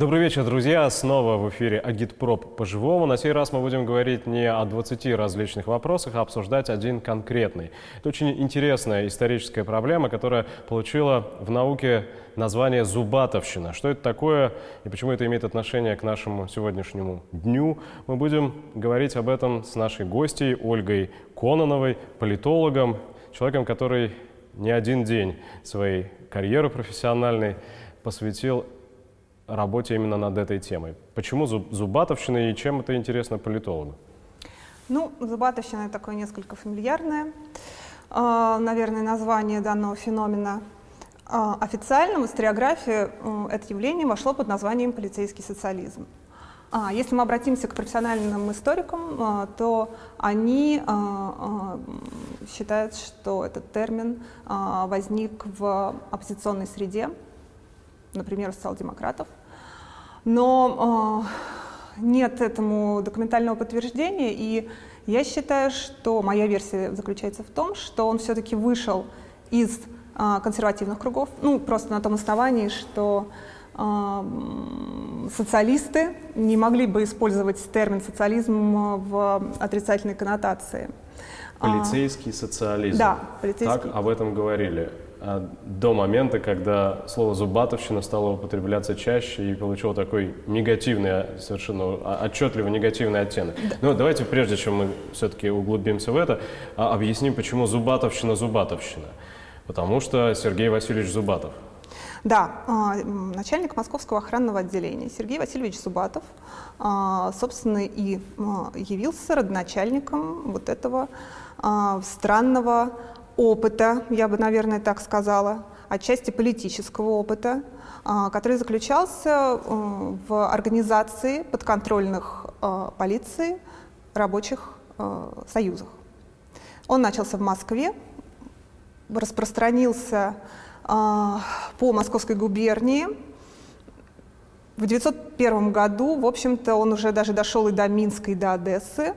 Добрый вечер, друзья. Снова в эфире Агитпроп по-живому. На сей раз мы будем говорить не о 20 различных вопросах, а обсуждать один конкретный. Это очень интересная историческая проблема, которая получила в науке название «зубатовщина». Что это такое и почему это имеет отношение к нашему сегодняшнему дню? Мы будем говорить об этом с нашей гостьей Ольгой Кононовой, политологом, человеком, который не один день своей карьеры профессиональной посвятил работе именно над этой темой. Почему зубатовщина и чем это интересно политологу? Ну, зубатовщина такое несколько фамильярное, а, наверное, название данного феномена. А, официально в историографии э, это явление вошло под названием полицейский социализм. А если мы обратимся к профессиональным историкам, то они считают, что этот термин возник в оппозиционной среде, например, социал-демократов, но э, нет этому документального подтверждения, и я считаю, что моя версия заключается в том, что он все-таки вышел из э, консервативных кругов, ну, просто на том основании, что э, социалисты не могли бы использовать термин социализм в отрицательной коннотации. Полицейский социализм. Да, полицейский. Так об этом говорили. А, до момента, когда слово «зубатовщина» стало употребляться чаще и получило такой негативный, совершенно отчетливо негативный оттенок. Но давайте, прежде чем мы все-таки углубимся в это, а, объясним, почему «зубатовщина» «зубатовщина». Потому что Сергей Васильевич Зубатов. Да, а, начальник Московского охранного отделения Сергей Васильевич Зубатов, собственно, и явился родоначальником вот этого странного опыта, я бы, наверное, так сказала, отчасти политического опыта, а, который заключался э, в организации подконтрольных э, полиции рабочих э, союзах. Он начался в Москве, распространился по Московской губернии. В 1901 году, в общем-то, он уже даже дошел и до Минска, и до Одессы.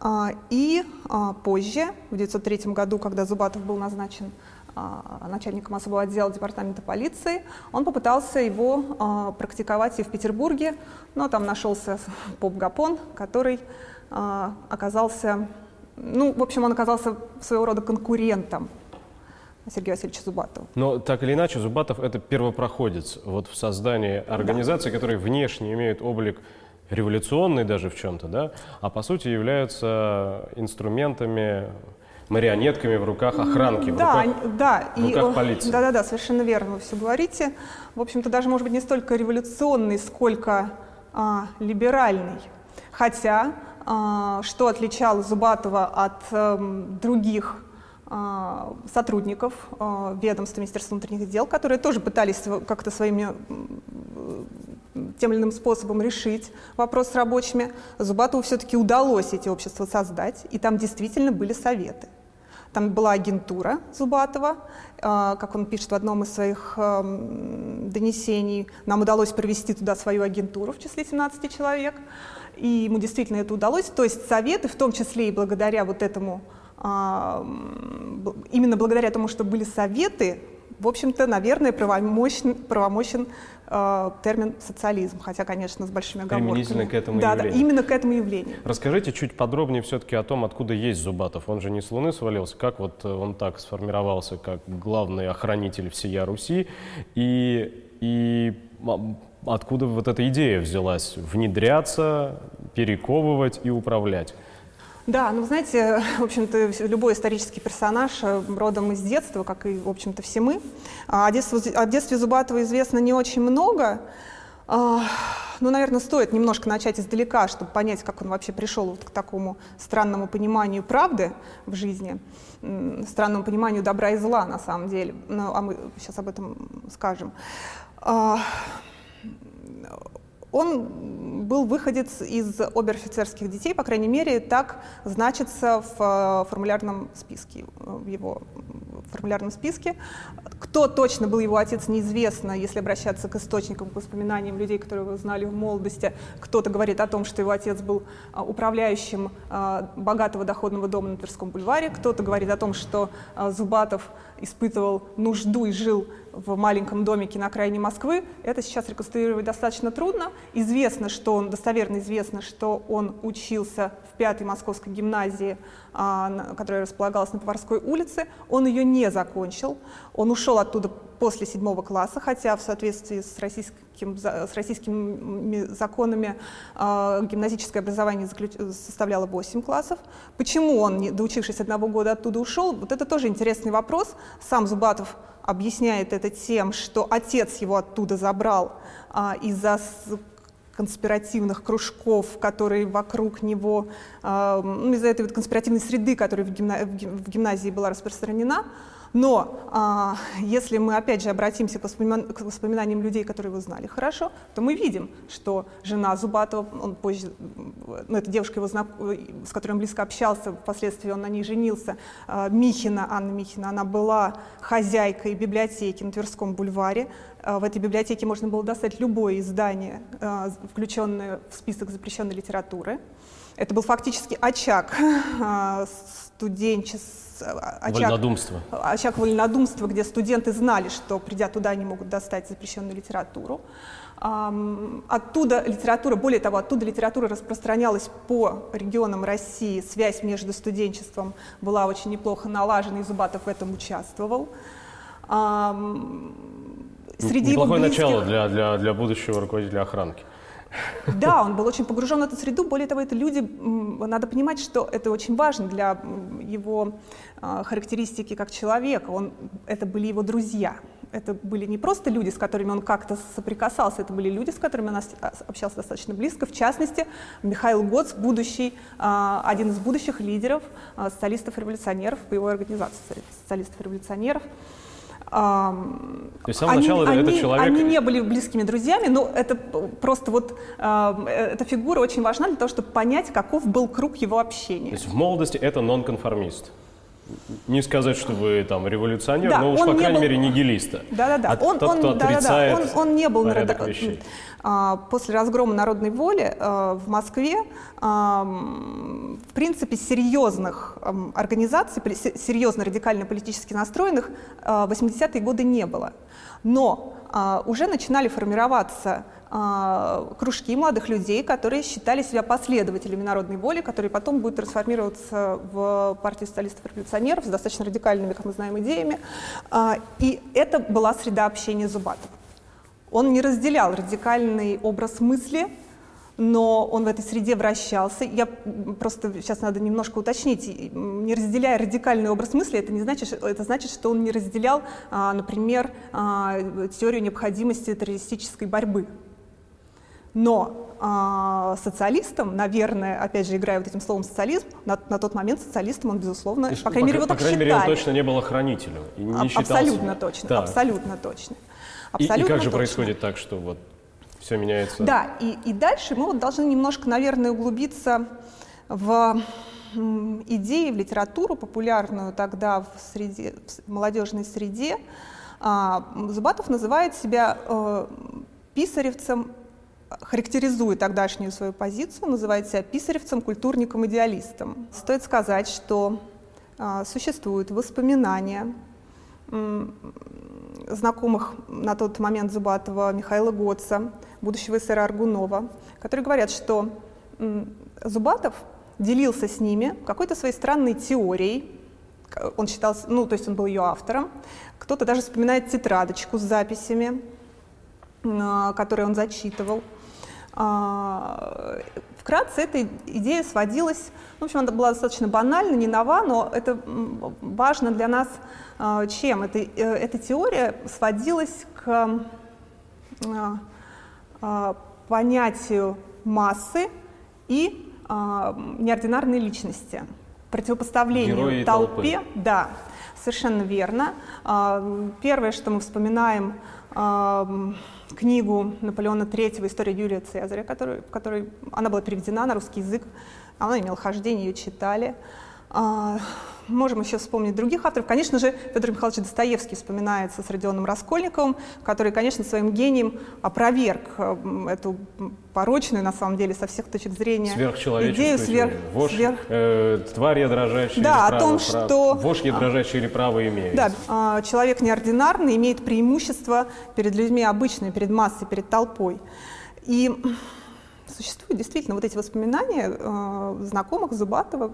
А, и а, позже, в 1903 году, когда Зубатов был назначен а, начальником особого отдела департамента полиции, он попытался его практиковать и в Петербурге, но там нашелся поп Гапон, который оказался, ну, в общем, он оказался своего рода конкурентом Сергея Васильевича Зубатова. Но так или иначе, Зубатов – это первопроходец вот в создании организации, да. которые внешне имеют облик революционные даже в чем-то, да, а по сути являются инструментами марионетками в руках охранки, в да, руках, да, в руках и, полиции. Да, да, да, совершенно верно вы все говорите. В общем-то, даже, может быть, не столько революционный, сколько а, либеральный. Хотя, а, что отличало Зубатова от а, других а, сотрудников а, ведомства Министерства внутренних дел, которые тоже пытались как-то своими тем или иным способом решить вопрос с рабочими. Зубатову все-таки удалось эти общества создать, и там действительно были советы. Там была агентура Зубатова, а, как он пишет в одном из своих эм, донесений, нам удалось провести туда свою агентуру в числе 17 человек, и ему действительно это удалось. То есть советы, в том числе и благодаря вот этому, а, именно благодаря тому, что были советы, в общем-то, наверное, правомощен, правомощен э, термин социализм, хотя, конечно, с большими оговорками. Применительно к этому да, явлению. Да, именно к этому явлению. Расскажите чуть подробнее все-таки о том, откуда есть Зубатов. Он же не с Луны свалился, как вот он так сформировался, как главный охранитель всея Руси, и, и откуда вот эта идея взялась внедряться, перековывать и управлять? Да, ну, знаете, в общем-то, любой исторический персонаж э, родом из детства, как и, в общем-то, все мы. А о детстве, о детстве Зубатова известно не очень много. А, ну, наверное, стоит немножко начать издалека, чтобы понять, как он вообще пришел вот к такому странному пониманию правды в жизни, странному пониманию добра и зла, на самом деле. Ну, а мы сейчас об этом скажем. Он был выходец из обер-офицерских детей, по крайней мере, так значится в э, формулярном списке, в его формулярном списке. Кто точно был его отец, неизвестно, если обращаться к источникам, к воспоминаниям людей, которые его знали в молодости. Кто-то говорит о том, что его отец был э, управляющим э, богатого доходного дома на Тверском бульваре, кто-то говорит о том, что Зубатов испытывал нужду и жил в маленьком домике на окраине Москвы. Это сейчас реконструировать достаточно трудно. Известно, что он, достоверно известно, что он учился в пятой московской гимназии, а, которая располагалась на Поварской улице. Он ее не закончил. Он ушел оттуда после седьмого класса, хотя в соответствии с, российским, с российскими законами э, гимназическое образование составляло 8 классов. Почему он, доучившись одного года, оттуда ушел? Вот это тоже интересный вопрос. Сам Зубатов объясняет это тем, что отец его оттуда забрал а, из-за конспиративных кружков, которые вокруг него, а, ну, из-за этой вот конспиративной среды, которая в, гимна в гимназии была распространена. Но а, если мы опять же обратимся к, воспомина к воспоминаниям людей, которые его знали хорошо, то мы видим, что жена Зубатова, он позже, ну, эта девушка, его знак, с которой он близко общался, впоследствии он на ней женился, а, Михина, Анна Михина, она была хозяйкой библиотеки на Тверском бульваре. А, в этой библиотеке можно было достать любое издание, а, включенное в список запрещенной литературы. Это был фактически очаг а, студенчества очаг, вольнодумства. очаг вольнодумства, где студенты знали, что придя туда, они могут достать запрещенную литературу. Оттуда литература, более того, оттуда литература распространялась по регионам России, связь между студенчеством была очень неплохо налажена, и Зубатов в этом участвовал. Среди Неплохое близких... начало для, для, для будущего руководителя охранки. Да, он был очень погружен в эту среду. Более того, это люди, надо понимать, что это очень важно для его а, характеристики как человека. Он, это были его друзья. Это были не просто люди, с которыми он как-то соприкасался, это были люди, с которыми он а, общался достаточно близко. В частности, Михаил Гоц, будущий, а, один из будущих лидеров социалистов-революционеров, боевой организации социалистов-революционеров. То есть с самого они, начала они, этот человек... Они не были близкими друзьями, но это просто вот э, эта фигура очень важна для того, чтобы понять, каков был круг его общения. То есть в молодости это нонконформист. Не сказать, что вы там революционер, да, но уж, по крайней был... мере, нигилиста. Да-да-да. А он, тот, кто отрицает да, да, он, он не был порядок на... вещей. А, после разгрома народной воли а, в Москве, в принципе, серьезных организаций, серьезно радикально политически настроенных в 80-е годы не было. Но уже начинали формироваться кружки молодых людей, которые считали себя последователями народной воли, которые потом будут трансформироваться в партию социалистов-революционеров с достаточно радикальными, как мы знаем, идеями. И это была среда общения Зубатова. Он не разделял радикальный образ мысли, но он в этой среде вращался. Я просто сейчас надо немножко уточнить. Не разделяя радикальный образ мысли, это не значит, это значит, что он не разделял, а, например, а, теорию необходимости террористической борьбы. Но а, социалистом, наверное, опять же, играя вот этим словом социализм, на, на тот момент социалистом он, безусловно, есть, по крайней по, мере, его по так крайней считали. мере, он точно не был охранителем. И не а, абсолютно точно, да. абсолютно точно. Абсолютно и, и как же точно. происходит так, что вот все меняется? Да, и, и дальше мы вот должны немножко, наверное, углубиться в идеи, в литературу, популярную тогда в, среде, в молодежной среде. А, Зубатов называет себя э, писаревцем, характеризует тогдашнюю свою позицию, называет себя писаревцем, культурником, идеалистом. Стоит сказать, что э, существуют воспоминания знакомых на тот момент Зубатова Михаила Гоца, будущего эсера Аргунова, которые говорят, что Зубатов делился с ними какой-то своей странной теорией, он считался, ну, то есть он был ее автором. Кто-то даже вспоминает тетрадочку с записями, а, которые он зачитывал. А, вкратце эта идея сводилась, в общем, она была достаточно банальна, не нова, но это важно для нас а, чем? Это, э, эта теория сводилась к а, понятию массы и неординарной личности, противопоставлению Герои толпе. Толпы. Да, совершенно верно. Первое, что мы вспоминаем, книгу Наполеона III «История Юлия Цезаря», который, в которой она была переведена на русский язык, она имела хождение, ее читали. А, можем еще вспомнить других авторов. Конечно же, Федор Михайлович Достоевский вспоминается с Родионом Раскольниковым, который, конечно, своим гением опроверг э, эту порочную, на самом деле, со всех точек зрения идею сверх... Вож, сверх... Э, тварь дрожащая да, или о том, право, что... Вождь дрожащая или право имеет. Да, а, человек неординарный имеет преимущество перед людьми обычными, перед массой, перед толпой. И существуют действительно вот эти воспоминания э, знакомых Зубатова,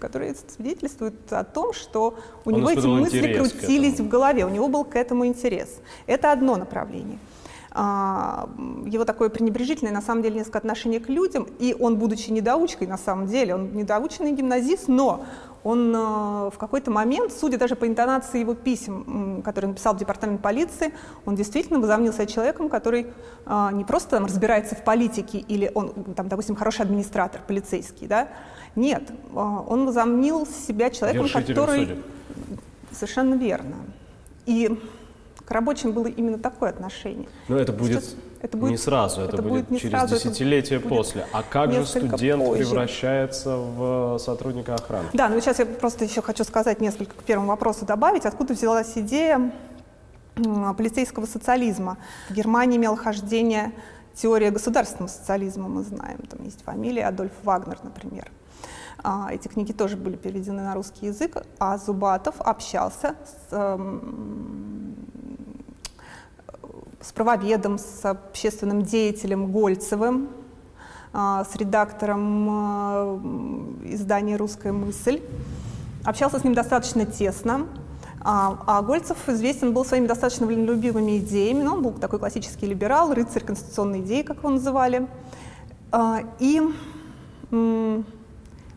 которые свидетельствуют о том, что у Он него эти мысли крутились в голове, у него был к этому интерес. Это одно направление. А, его такое пренебрежительное, на самом деле, несколько отношение к людям, и он, будучи недоучкой, на самом деле, он недоученный гимназист, но он э, в какой-то момент, судя даже по интонации его писем, которые написал в департамент полиции, он действительно возомнил себя человеком, который э, не просто там, разбирается в политике или он, там, допустим, хороший администратор, полицейский, да, нет, э, он возомнил себя человеком, который... Судеб. Совершенно верно. И к рабочим было именно такое отношение. Но это будет, Сейчас, это будет не сразу, это, это будет, будет через сразу, десятилетия после. А как же студент позже. превращается в сотрудника охраны? Да, ну сейчас я просто еще хочу сказать несколько к первому вопросу добавить. Откуда взялась идея полицейского социализма? В Германии имела хождение теория государственного социализма, мы знаем. Там есть фамилия Адольф Вагнер, например. А, эти книги тоже были переведены на русский язык, а Зубатов общался с, эм, с правоведом, с общественным деятелем Гольцевым, а, с редактором э, издания «Русская мысль». Общался с ним достаточно тесно. А, а Гольцев известен был своими достаточно любимыми идеями. Ну, он был такой классический либерал, рыцарь конституционной идеи, как его называли. И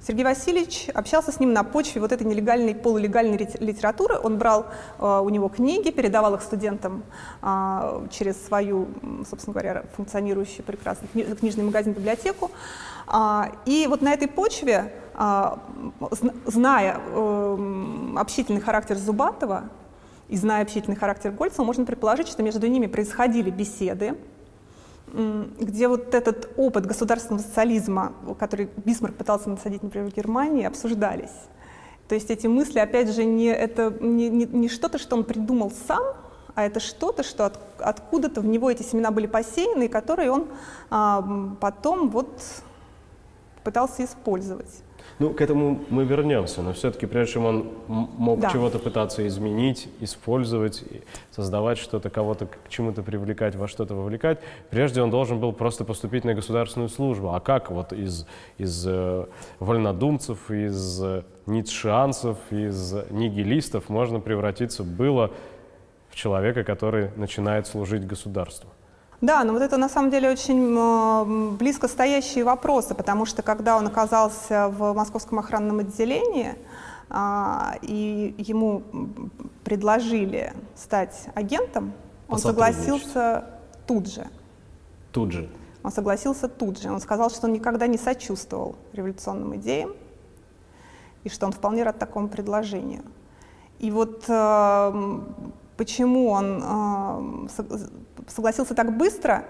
Сергей Васильевич общался с ним на почве вот этой нелегальной, полулегальной литературы. Он брал э, у него книги, передавал их студентам э, через свою, собственно говоря, функционирующую прекрасно книжный магазин, библиотеку. А, и вот на этой почве, а, зная э, общительный характер Зубатова и зная общительный характер Гольцева, можно предположить, что между ними происходили беседы, где вот этот опыт государственного социализма, который Бисмарк пытался насадить, например, в Германии, обсуждались. То есть эти мысли, опять же, не, это не, не, не что-то, что он придумал сам, а это что-то, что от, откуда-то в него эти семена были посеяны, которые он а, потом вот пытался использовать. Ну, к этому мы вернемся, но все-таки прежде чем он мог да. чего-то пытаться изменить, использовать, создавать что-то, кого-то к чему-то привлекать, во что-то вовлекать, прежде он должен был просто поступить на государственную службу. А как вот из, из э, вольнодумцев, из э, ницшеанцев, из нигилистов можно превратиться было в человека, который начинает служить государству? Да, но вот это на самом деле очень близко стоящие вопросы, потому что когда он оказался в московском охранном отделении, а, и ему предложили стать агентом, он согласился тут же. Тут же? Он согласился тут же. Он сказал, что он никогда не сочувствовал революционным идеям, и что он вполне рад такому предложению. И вот э, почему он э, согласился так быстро,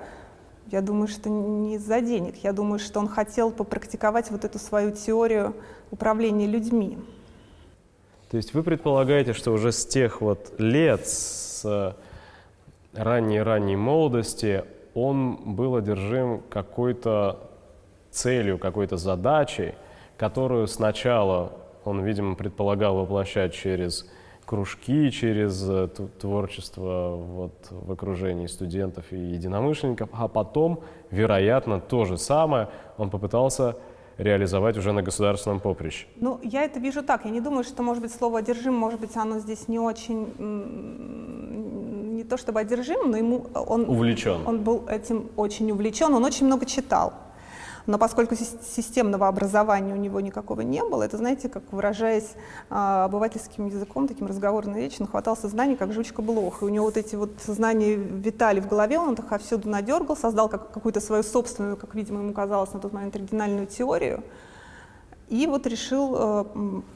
я думаю, что не из-за денег. Я думаю, что он хотел попрактиковать вот эту свою теорию управления людьми. То есть вы предполагаете, что уже с тех вот лет, с ранней-ранней молодости, он был одержим какой-то целью, какой-то задачей, которую сначала он, видимо, предполагал воплощать через кружки, через э, творчество вот, в окружении студентов и единомышленников, а потом, вероятно, то же самое он попытался реализовать уже на государственном поприще? Ну, я это вижу так. Я не думаю, что, может быть, слово «одержим», может быть, оно здесь не очень, не то чтобы одержим, но ему он... Увлечен. Он был этим очень увлечен, он очень много читал. Но поскольку системного образования у него никакого не было, это, знаете, как выражаясь а, обывательским языком, таким разговорной речью, он хватался знаний, как жучка блох. И у него вот эти вот знания витали в голове, он их всюду надергал, создал как, какую-то свою собственную, как, видимо, ему казалось на тот момент, оригинальную теорию. И вот решил э,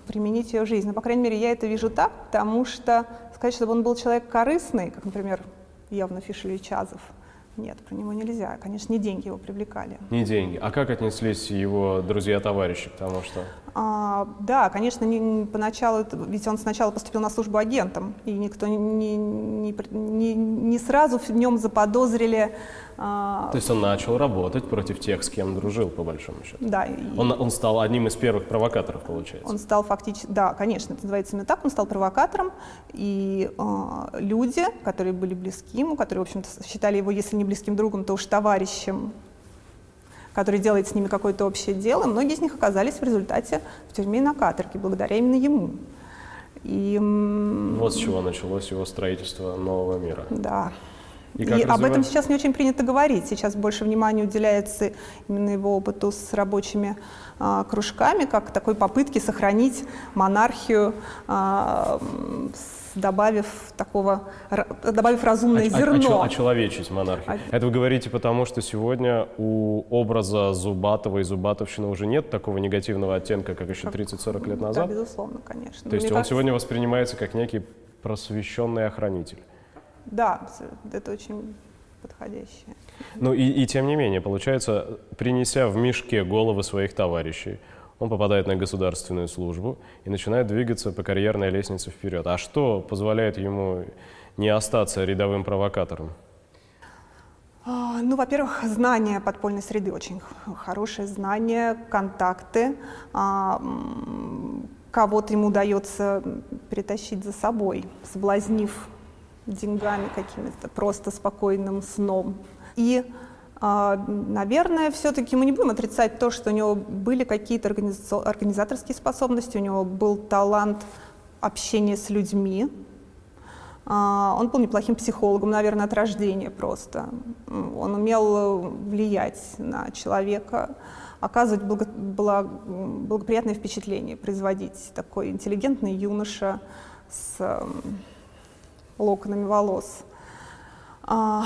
применить ее в жизни. Но, по крайней мере, я это вижу так, потому что сказать, чтобы он был человек корыстный, как, например, явно Фишель Чазов, нет, про него нельзя. Конечно, не деньги его привлекали. Не деньги. А как отнеслись его друзья-товарищи к тому, что А, да, конечно, не, поначалу, ведь он сначала поступил на службу агентом, и никто не, не, не, не сразу в нем заподозрили. А... То есть он начал работать против тех, с кем дружил, по большому счету. Да. Он, он стал одним из первых провокаторов, получается. Он стал фактически, да, конечно, это называется именно так, он стал провокатором, и э, люди, которые были близки ему, которые, в общем-то, считали его, если не близким другом, то уж товарищем который делает с ними какое-то общее дело, многие из них оказались в результате в тюрьме и на каторге, благодаря именно ему. И, вот с чего началось его строительство нового мира. Да. И, и об этом сейчас не очень принято говорить. Сейчас больше внимания уделяется именно его опыту с рабочими а, кружками, как такой попытки сохранить монархию а, с добавив такого, добавив разумное а, зерно. А, очеловечить монархию. А... Это вы говорите потому, что сегодня у образа Зубатова и Зубатовщины уже нет такого негативного оттенка, как еще 30-40 лет назад? Да, безусловно, конечно. То есть Мне он кажется... сегодня воспринимается как некий просвещенный охранитель? Да, это очень подходящее. Ну и, и тем не менее, получается, принеся в мешке головы своих товарищей, он попадает на государственную службу и начинает двигаться по карьерной лестнице вперед. А что позволяет ему не остаться рядовым провокатором? А, ну, во-первых, знание подпольной среды очень хорошее знание, контакты. А, кого-то ему удается перетащить за собой, соблазнив деньгами какими-то, просто спокойным сном. И а, наверное, все-таки мы не будем отрицать то, что у него были какие-то организаторские способности, у него был талант общения с людьми. А, он был неплохим психологом, наверное, от рождения просто. Он умел влиять на человека, оказывать благоприятное впечатление, производить такой интеллигентный юноша с локонами волос. А,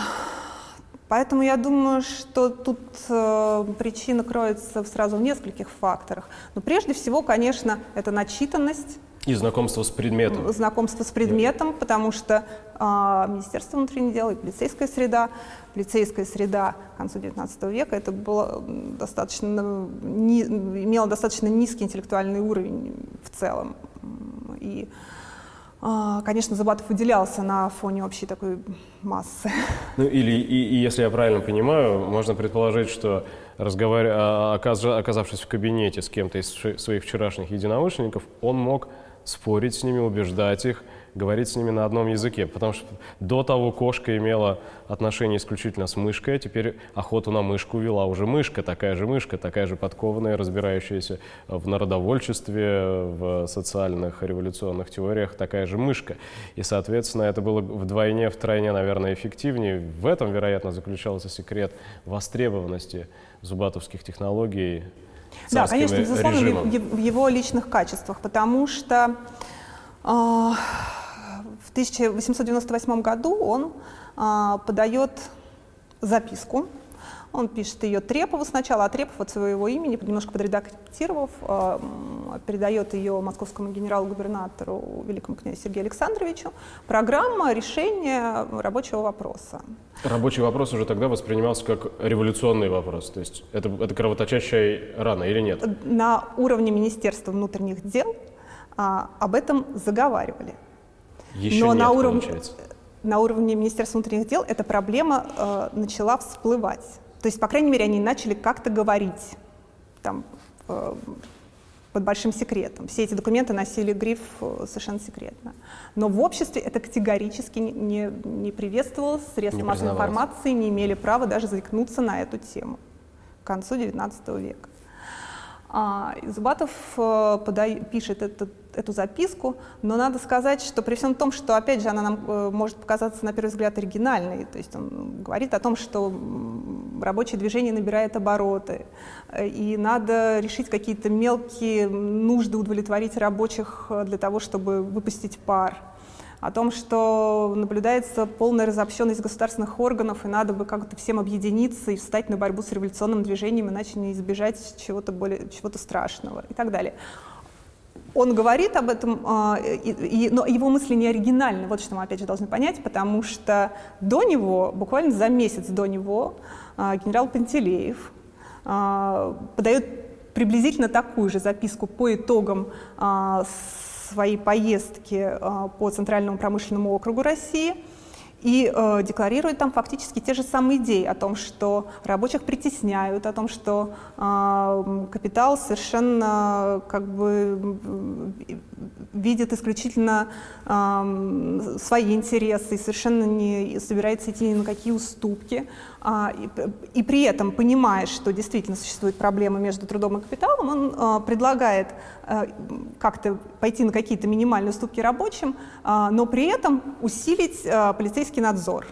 Поэтому я думаю, что тут э, причина кроется сразу в нескольких факторах. Но прежде всего, конечно, это начитанность. И знакомство с предметом. Знакомство с предметом, потому что э, Министерство внутренних дел и полицейская среда, полицейская среда к концу XIX века, это было достаточно, не, имело достаточно низкий интеллектуальный уровень в целом. И конечно, Зубатов выделялся на фоне общей такой массы. Ну или, и, и если я правильно понимаю, можно предположить, что разговар... А, оказавшись в кабинете с кем-то из своих вчерашних единомышленников, он мог спорить с ними, убеждать их, говорить с ними на одном языке, потому что до того кошка имела отношение исключительно с мышкой, а теперь охоту на мышку вела уже мышка, такая же мышка, такая же подкованная, разбирающаяся в народовольчестве, в социальных революционных теориях, такая же мышка. И, соответственно, это было вдвойне, втройне, наверное, эффективнее. В этом, вероятно, заключался секрет востребованности зубатовских технологий да, конечно, безусловно, режимом. в его личных качествах, потому что э, 1898 году он а, подает записку. Он пишет ее Трепову сначала, а Трепов от своего имени, немножко подредактировав, а, передает ее московскому генерал-губернатору, великому князю Сергею Александровичу. Программа решения рабочего вопроса. Рабочий вопрос уже тогда воспринимался как революционный вопрос. То есть это, это кровоточащая рана или нет? На уровне Министерства внутренних дел а, об этом заговаривали. Еще Но нет, на уровне, получается. на уровне Министерства внутренних дел эта проблема э, начала всплывать. То есть, по крайней мере, они начали как-то говорить там, э, под большим секретом. Все эти документы носили гриф э, совершенно секретно. Но в обществе это категорически не, не, не приветствовалось, средства не массовой информации не имели права даже заикнуться на эту тему к концу XIX века. А, Зубатов э, подай, пишет этот, эту записку, но надо сказать, что при всем том, что, опять же, она нам э, может показаться на первый взгляд оригинальной, то есть он говорит о том, что рабочее движение набирает обороты, э, и надо решить какие-то мелкие нужды удовлетворить рабочих для того, чтобы выпустить пар о том, что наблюдается полная разобщенность государственных органов, и надо бы как-то всем объединиться и встать на борьбу с революционным движением, иначе не избежать чего-то более, чего-то страшного и так далее. Он говорит об этом, а, и, и, но его мысли не оригинальны, вот что мы опять же должны понять, потому что до него, буквально за месяц до него, а, генерал Пантелеев а, подает приблизительно такую же записку по итогам своей поездки по Центральному промышленному округу России – и э, декларирует там фактически те же самые идеи о том, что рабочих притесняют, о том, что э, капитал совершенно как бы видит исключительно э, свои интересы и совершенно не собирается идти ни на какие уступки. И, при этом, понимая, что действительно существует проблема между трудом и капиталом, он а, предлагает а, как-то пойти на какие-то минимальные уступки рабочим, но при этом усилить полицейский надзор.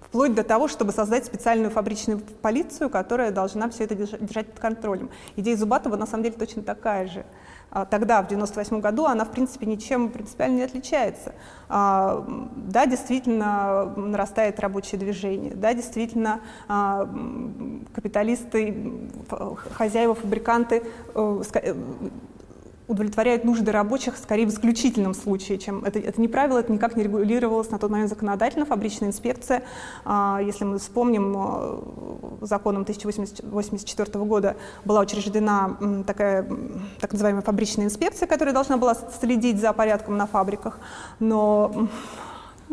Вплоть до того, чтобы создать специальную фабричную полицию, которая должна все это держать под контролем. Идея Зубатова на самом деле точно такая же. А, тогда, в 1998 году, она, в принципе, ничем принципиально не отличается. А, да, действительно нарастает рабочее движение, да, действительно а, капиталисты, хозяева, фабриканты э, э, удовлетворяют нужды рабочих скорее в исключительном случае, чем это, это не правило, это никак не регулировалось на тот момент законодательно. Фабричная инспекция, а, если мы вспомним, а, законом 1984 года была учреждена такая так называемая фабричная инспекция, которая должна была следить за порядком на фабриках, но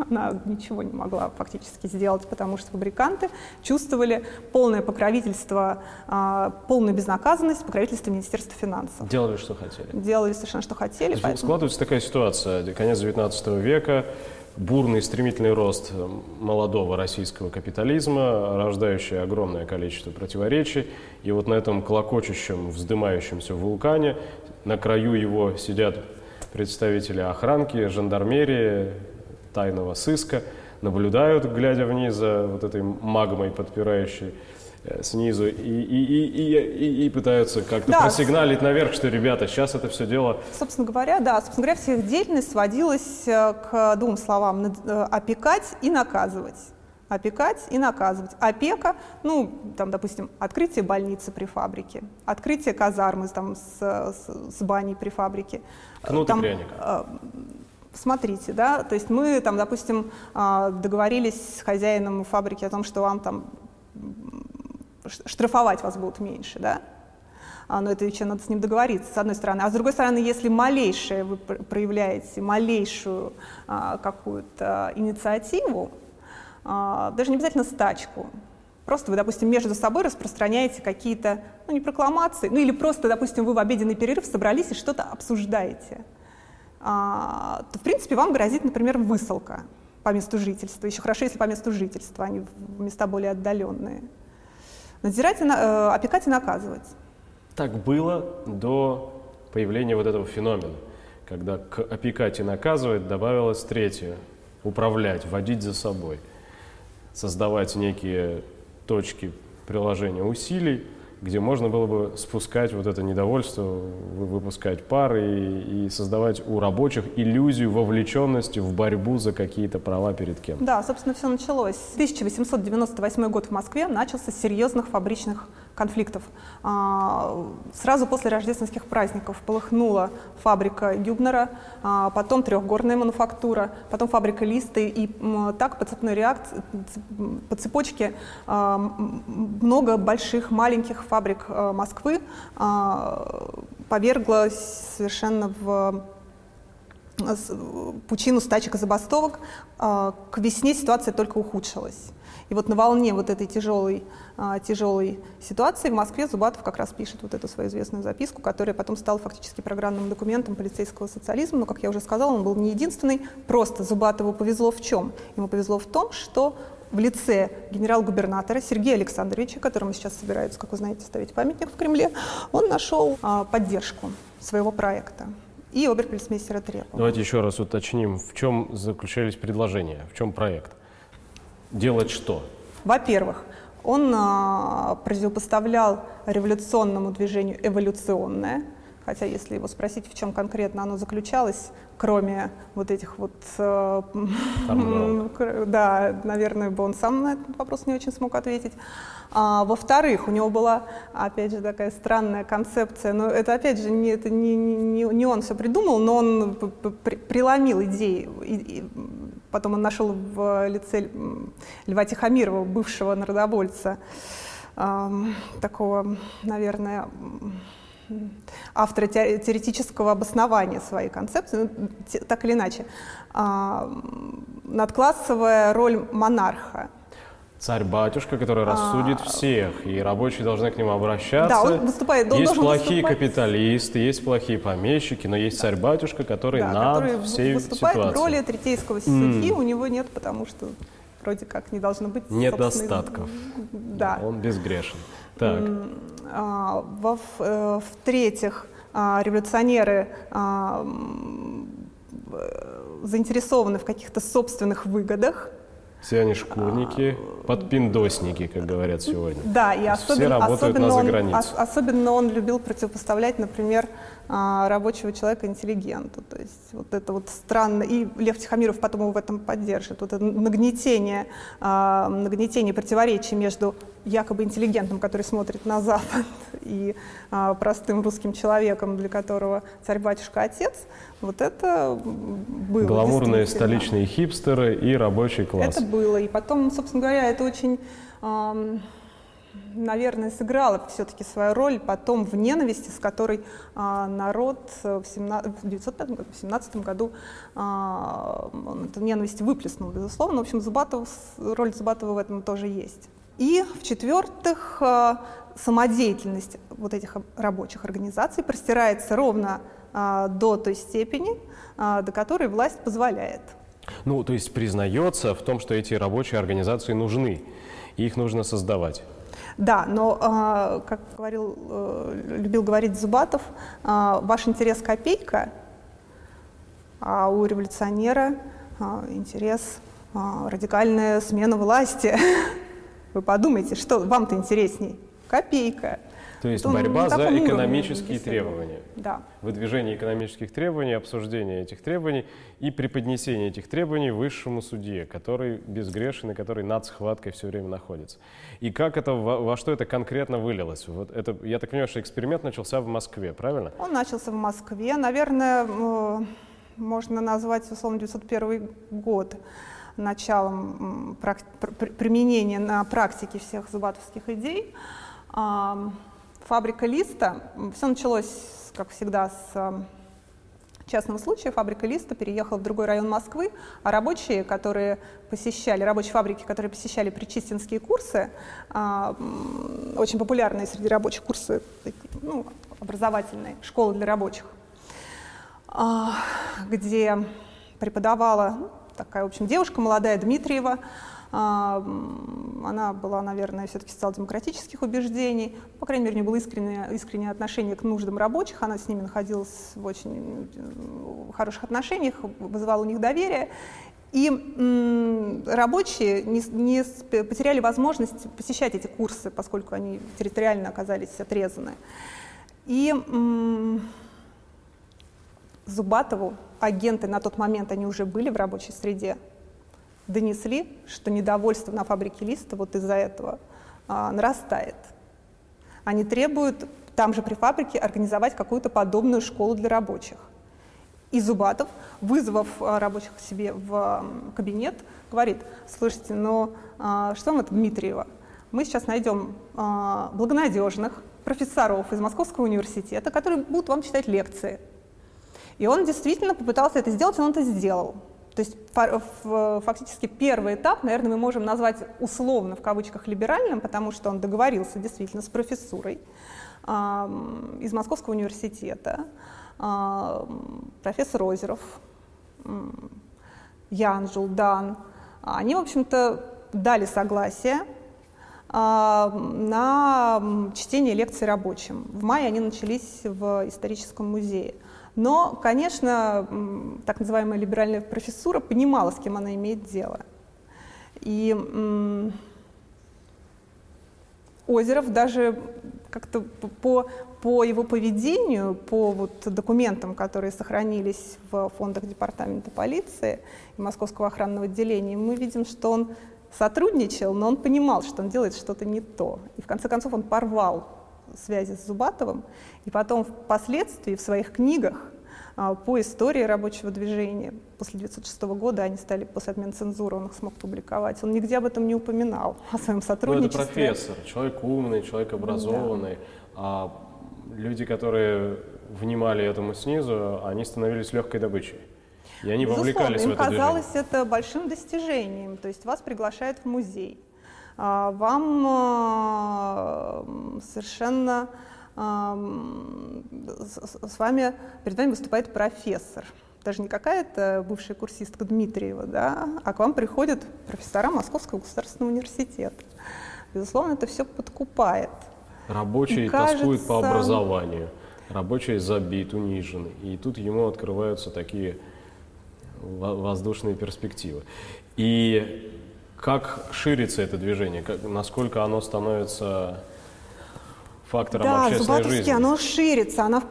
она ничего не могла фактически сделать, потому что фабриканты чувствовали полное покровительство, а, полную безнаказанность покровительства Министерства финансов. Делали, что хотели. Делали совершенно, что хотели. Поэтому... Складывается такая ситуация, конец XIX века, бурный стремительный рост молодого российского капитализма, рождающий огромное количество противоречий. И вот на этом клокочущем, вздымающемся вулкане, на краю его сидят представители охранки, жандармерии, тайного сыска, наблюдают, глядя вниз за вот этой магмой, подпирающей э, снизу, и, и, и, и, и, пытаются как-то да. просигналить наверх, что, ребята, сейчас это все дело... Собственно говоря, да, собственно говоря, вся их деятельность сводилась э, к двум словам э, – опекать и наказывать опекать и наказывать. Опека, ну, там, допустим, открытие больницы при фабрике, открытие казармы там, с, с, с баней при фабрике. Кнут там, и пряник смотрите, да, то есть мы там, допустим, а, договорились с хозяином фабрики о том, что вам там штрафовать вас будут меньше, да, а, но это еще надо с ним договориться, с одной стороны. А с другой стороны, если малейшее вы проявляете, малейшую а, какую-то инициативу, даже не обязательно стачку, просто вы, допустим, между собой распространяете какие-то, ну, не прокламации, ну, или просто, допустим, вы в обеденный перерыв собрались и что-то обсуждаете – то, в принципе, вам грозит, например, высылка по месту жительства. Еще хорошо, если по месту жительства, а не в места более отдаленные. Надзирать, и, э, опекать и наказывать. Так было до появления вот этого феномена, когда к опекать и наказывать добавилось третье – управлять, водить за собой, создавать некие точки приложения усилий, где можно было бы спускать вот это недовольство, выпускать пары и, и создавать у рабочих иллюзию вовлеченности в борьбу за какие-то права перед кем. Да, собственно, все началось. 1898 год в Москве начался с серьезных фабричных конфликтов. А, сразу после рождественских праздников полыхнула фабрика Гюбнера, а, потом трехгорная мануфактура, потом фабрика Листы, и так по цепной реакции, по цепочке а, много больших, маленьких фабрик Москвы поверглось совершенно в пучину стачек и забастовок. К весне ситуация только ухудшилась. И вот на волне вот этой тяжелой, а, тяжелой ситуации в Москве Зубатов как раз пишет вот эту свою известную записку, которая потом стала фактически программным документом полицейского социализма. Но, как я уже сказала, он был не единственный. Просто Зубатову повезло в чем? Ему повезло в том, что в лице генерал-губернатора Сергея Александровича, которому сейчас собираются, как вы знаете, ставить памятник в Кремле, он нашел а, поддержку своего проекта и оберполицмейстера Трепова. Давайте еще раз уточним, в чем заключались предложения, в чем проект. Делать что? Во-первых, он а, противопоставлял революционному движению эволюционное, хотя если его спросить, в чем конкретно оно заключалось, кроме вот этих вот... Э, да, наверное, бы он сам на этот вопрос не очень смог ответить. А, во-вторых, у него была, опять же, такая странная концепция, но это, опять же, не, это не, не, не он все придумал, но он при, преломил идеи. И, и, потом он нашел в лице Льва Тихомирова, бывшего народовольца, такого, наверное, автора теоретического обоснования своей концепции, ну, так или иначе, э, надклассовая роль монарха. Царь-батюшка, который рассудит а, всех, и рабочие должны к нему обращаться. Да, он выступает. Он есть плохие выступать... капиталисты, есть плохие помещики, но есть царь-батюшка, который да, над который всей выступает ситуацией. в роли третейского судьи, mm. у него нет, потому что вроде как не должно быть. Недостатков. Да. Он безгрешен. Так. А, э, в-третьих, а, революционеры а, заинтересованы в каких-то собственных выгодах. Все они шкурники, подпиндосники, как говорят сегодня. Да, и особенно, все работают особенно, на он, особенно он любил противопоставлять, например, а, рабочего человека интеллигенту. То есть вот это вот странно. И Лев Тихомиров потом его в этом поддержит. Вот это нагнетение, а, нагнетение противоречий между якобы интеллигентом, который смотрит на Запад, и а, простым русским человеком, для которого царь-батюшка отец, вот это было. Гламурные столичные хипстеры и рабочий класс. Это было. И потом, собственно говоря, это очень наверное, сыграла все-таки свою роль потом в ненависти, с которой а, народ в, 17, в 1917 году а, эту ненависть выплеснул, безусловно. В общем, Зубатов, роль Зубатова в этом тоже есть. И, в-четвертых, а, самодеятельность вот этих рабочих организаций простирается ровно а, до той степени, а, до которой власть позволяет. Ну, то есть признается в том, что эти рабочие организации нужны, и их нужно создавать. Да, но, а, как говорил, э, любил говорить Зубатов, а, ваш интерес копейка, а у революционера а, интерес радикальная смена власти. Вы подумайте, что вам-то интересней? Копейка. То есть борьба за экономические требования. Да. Выдвижение экономических требований, обсуждение этих требований и преподнесение этих требований высшему судье, который безгрешен и который над схваткой все время находится. И как это, во, во что это конкретно вылилось? Вот это, я так понимаю, что эксперимент начался в Москве, правильно? Он начался в Москве. Наверное, можно назвать, условно, 901 год началом применения на практике всех зубатовских идей фабрика Листа. Все началось, как всегда, с э, частного случая. Фабрика Листа переехала в другой район Москвы, а рабочие, которые посещали, рабочие фабрики, которые посещали причистинские курсы, а, очень популярные среди рабочих курсы, ну, образовательные, школы для рабочих, а, где преподавала ну, такая, в общем, девушка молодая, Дмитриева, она была, наверное, все-таки социал-демократических убеждений. По крайней мере, у нее было искреннее, искреннее отношение к нуждам рабочих. Она с ними находилась в очень хороших отношениях, вызывала у них доверие. И м, рабочие не, не потеряли возможность посещать эти курсы, поскольку они территориально оказались отрезаны. И м, Зубатову агенты на тот момент, они уже были в рабочей среде, донесли, что недовольство на фабрике Листа вот из-за этого а, нарастает. Они требуют там же при фабрике организовать какую-то подобную школу для рабочих. И Зубатов, вызвав а, рабочих к себе в а, кабинет, говорит, слушайте, ну а, что вам это Дмитриева? Мы сейчас найдем благонадежных профессоров из Московского университета, которые будут вам читать лекции. И он действительно попытался это сделать, и он это сделал. То есть фактически первый этап, наверное, мы можем назвать условно в кавычках либеральным, потому что он договорился действительно с профессурой из Московского университета, профессор Озеров, Ян Жулдан. Они, в общем-то, дали согласие на чтение лекций рабочим. В мае они начались в историческом музее. Но, конечно, так называемая либеральная профессура понимала, с кем она имеет дело. И Озеров даже как-то по, по его поведению, по вот документам, которые сохранились в фондах департамента полиции и Московского охранного отделения, мы видим, что он сотрудничал, но он понимал, что он делает что-то не то. И в конце концов он порвал связи с Зубатовым, и потом впоследствии в своих книгах а, по истории рабочего движения. После 1906 года они стали, после отмены цензуры, он их смог публиковать. Он нигде об этом не упоминал, о своем сотрудничестве. Ну, это профессор, человек умный, человек образованный. Да. А люди, которые внимали этому снизу, они становились легкой добычей. И они Безусловно, вовлекались им в это казалось движение. это большим достижением. То есть вас приглашают в музей. А, вам а, совершенно с вами, перед вами выступает профессор. Даже не какая-то бывшая курсистка Дмитриева, да, а к вам приходят профессора Московского государственного университета. Безусловно, это все подкупает. Рабочий кажется... тоскует по образованию, рабочий забит, унижен. И тут ему открываются такие воздушные перспективы. И как ширится это движение, как, насколько оно становится фактором да, общественной Зубатовский, жизни. оно ширится, оно,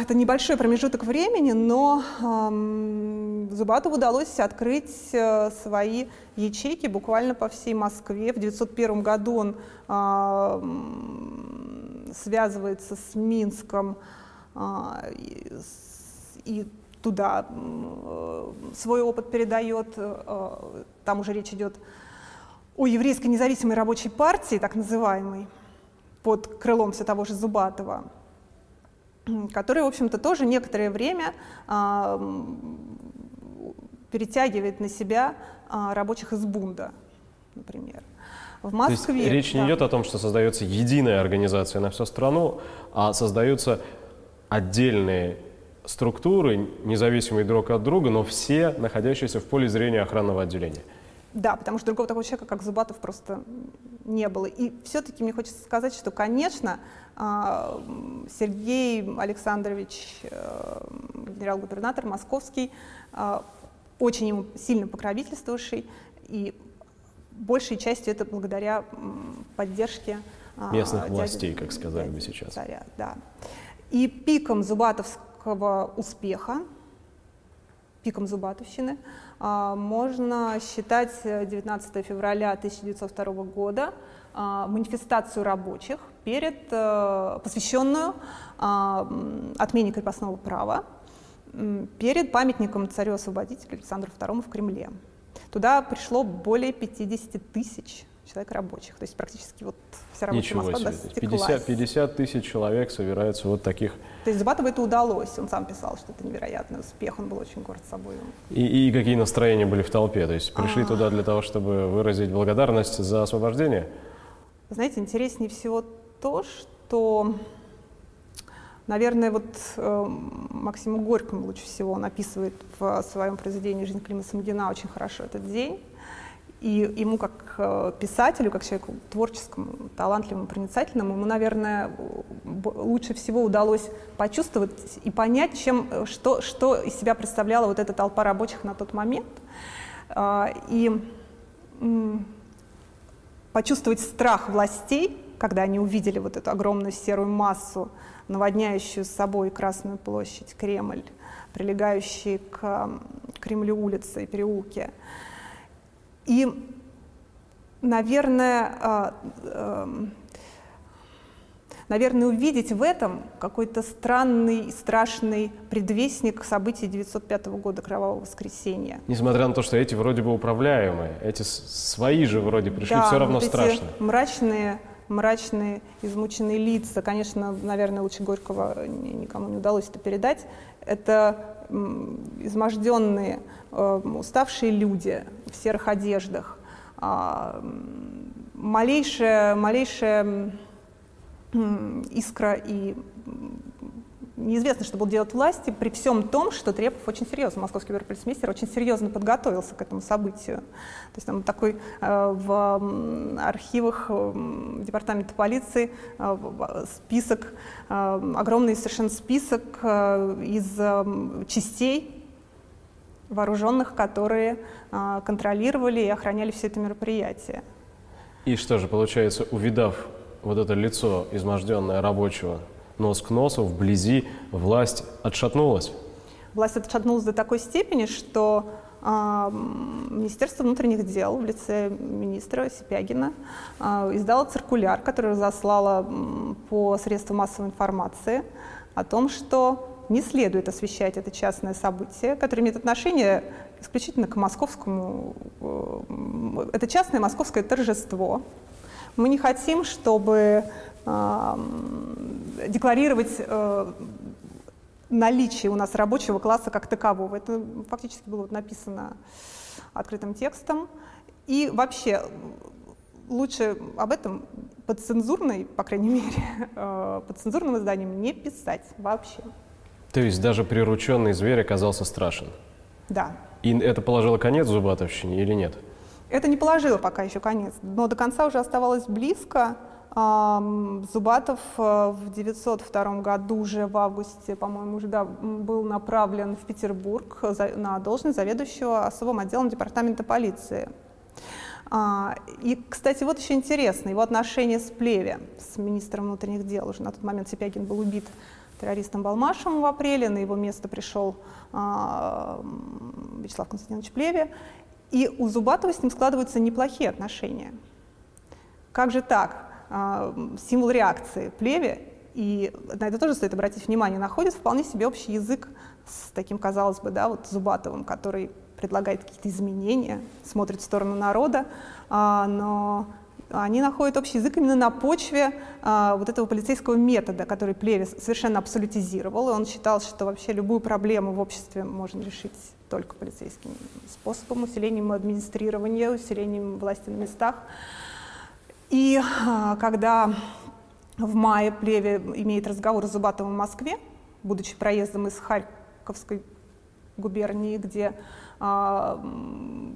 это небольшой промежуток времени, но эм, Зубатову удалось открыть э, свои ячейки буквально по всей Москве. В 1901 году он э, связывается с Минском э, и, и туда э, свой опыт передает. Э, там уже речь идет о еврейской независимой рабочей партии, так называемой под крылом все того же Зубатова, который, в общем-то, тоже некоторое время а, перетягивает на себя а, рабочих из Бунда, например. В Москве. То есть речь да. не идет о том, что создается единая организация на всю страну, а создаются отдельные структуры, независимые друг от друга, но все находящиеся в поле зрения охранного отделения. Да, потому что другого такого человека, как Зубатов, просто не было. И все-таки мне хочется сказать, что, конечно, а, Сергей Александрович, э, генерал-губернатор московский, а, очень ему сильно покровительствовавший, и большей частью это благодаря поддержке а, местных дяди, властей, как сказали бы сейчас. Царя, да. И пиком зубатовского успеха, пиком зубатовщины, можно считать 19 э, февраля 1902 года а, манифестацию рабочих, перед, э, посвященную а, отмене крепостного права, перед памятником царю-освободителю Александру II в Кремле. Туда пришло более 50 тысяч человек рабочих. То есть практически вот вся рабочая Ничего Москва себе. 50, 50 тысяч человек собираются вот таких. То есть Зубатову это удалось. Он сам писал, что это невероятный успех. Он был очень горд собой. И, и какие настроения были в толпе? То есть пришли А-а-а. туда для того, чтобы выразить благодарность за освобождение? Знаете, интереснее всего то, что Наверное, вот э, Максиму Горькому лучше всего он описывает в своем произведении «Жизнь Клима Самгина» очень хорошо этот день. И ему как э, писателю, как человеку творческому, талантливому, проницательному, ему, наверное, лучше всего удалось почувствовать и понять, чем, э, что, что из себя представляла вот эта толпа рабочих на тот момент. А, и почувствовать страх властей, когда они увидели вот эту огромную серую массу, наводняющую с собой Красную площадь, Кремль, прилегающие к Кремлю улицы и переулки. И, наверное, а, эм, наверное, увидеть в этом какой-то странный, страшный предвестник событий 905 года Кровавого воскресенья. Несмотря на то, что эти вроде бы управляемые, эти свои же вроде пришли, да, все равно вот страшно. Эти мрачные, мрачные, измученные лица, конечно, наверное, лучше Горького никому не удалось это передать. Это изможденные, э, уставшие люди в серых одеждах, а, малейшая, малейшая искра и неизвестно, что будут делать власти, при всем том, что Трепов очень серьезно, московский верполисмейстер очень серьезно подготовился к этому событию. То есть там такой э, в архивах э, департамента полиции э, список, огромный совершенно список из частей вооруженных, которые контролировали и охраняли все это мероприятие. И что же, получается, увидав вот это лицо изможденное рабочего нос к носу, вблизи, власть отшатнулась? Власть отшатнулась до такой степени, что э, Министерство внутренних дел в лице министра Сипягина э, издало циркуляр, который разослало по средствам массовой информации о том, что не следует освещать это частное событие, которое имеет отношение исключительно к московскому, э, это частное московское торжество. Мы не хотим, чтобы декларировать э, наличие у нас рабочего класса как такового. Это фактически было написано открытым текстом. И вообще лучше об этом подцензурной, по крайней мере, э, подцензурным изданием не писать вообще. То есть даже прирученный зверь оказался страшен? Да. И это положило конец Зубатовщине или нет? Это не положило пока еще конец, но до конца уже оставалось близко. Зубатов э, в 902 году уже в августе, по-моему, уже да, был направлен в Петербург на должность заведующего особым отделом департамента полиции. А, и, кстати, вот еще интересно, его отношения с Плеве, с министром внутренних дел. Уже на тот момент Сипягин был убит террористом Балмашем в апреле, на его место пришел а, Вячеслав Константинович Плеве. И у Зубатова с ним складываются неплохие отношения. Как же так? А, символ реакции Плеве, и на это тоже стоит обратить внимание, находит вполне себе общий язык с таким, казалось бы, да, вот Зубатовым, который предлагает какие-то изменения, смотрит в сторону народа, а, но они находят общий язык именно на почве а, вот этого полицейского метода, который Плевис совершенно абсолютизировал, и он считал, что вообще любую проблему в обществе можно решить только полицейским способом, усилением администрирования, усилением власти на местах. И а, когда в мае Плеве имеет разговор с Зубатовым в Москве, будучи проездом из Харьковской губернии, где а,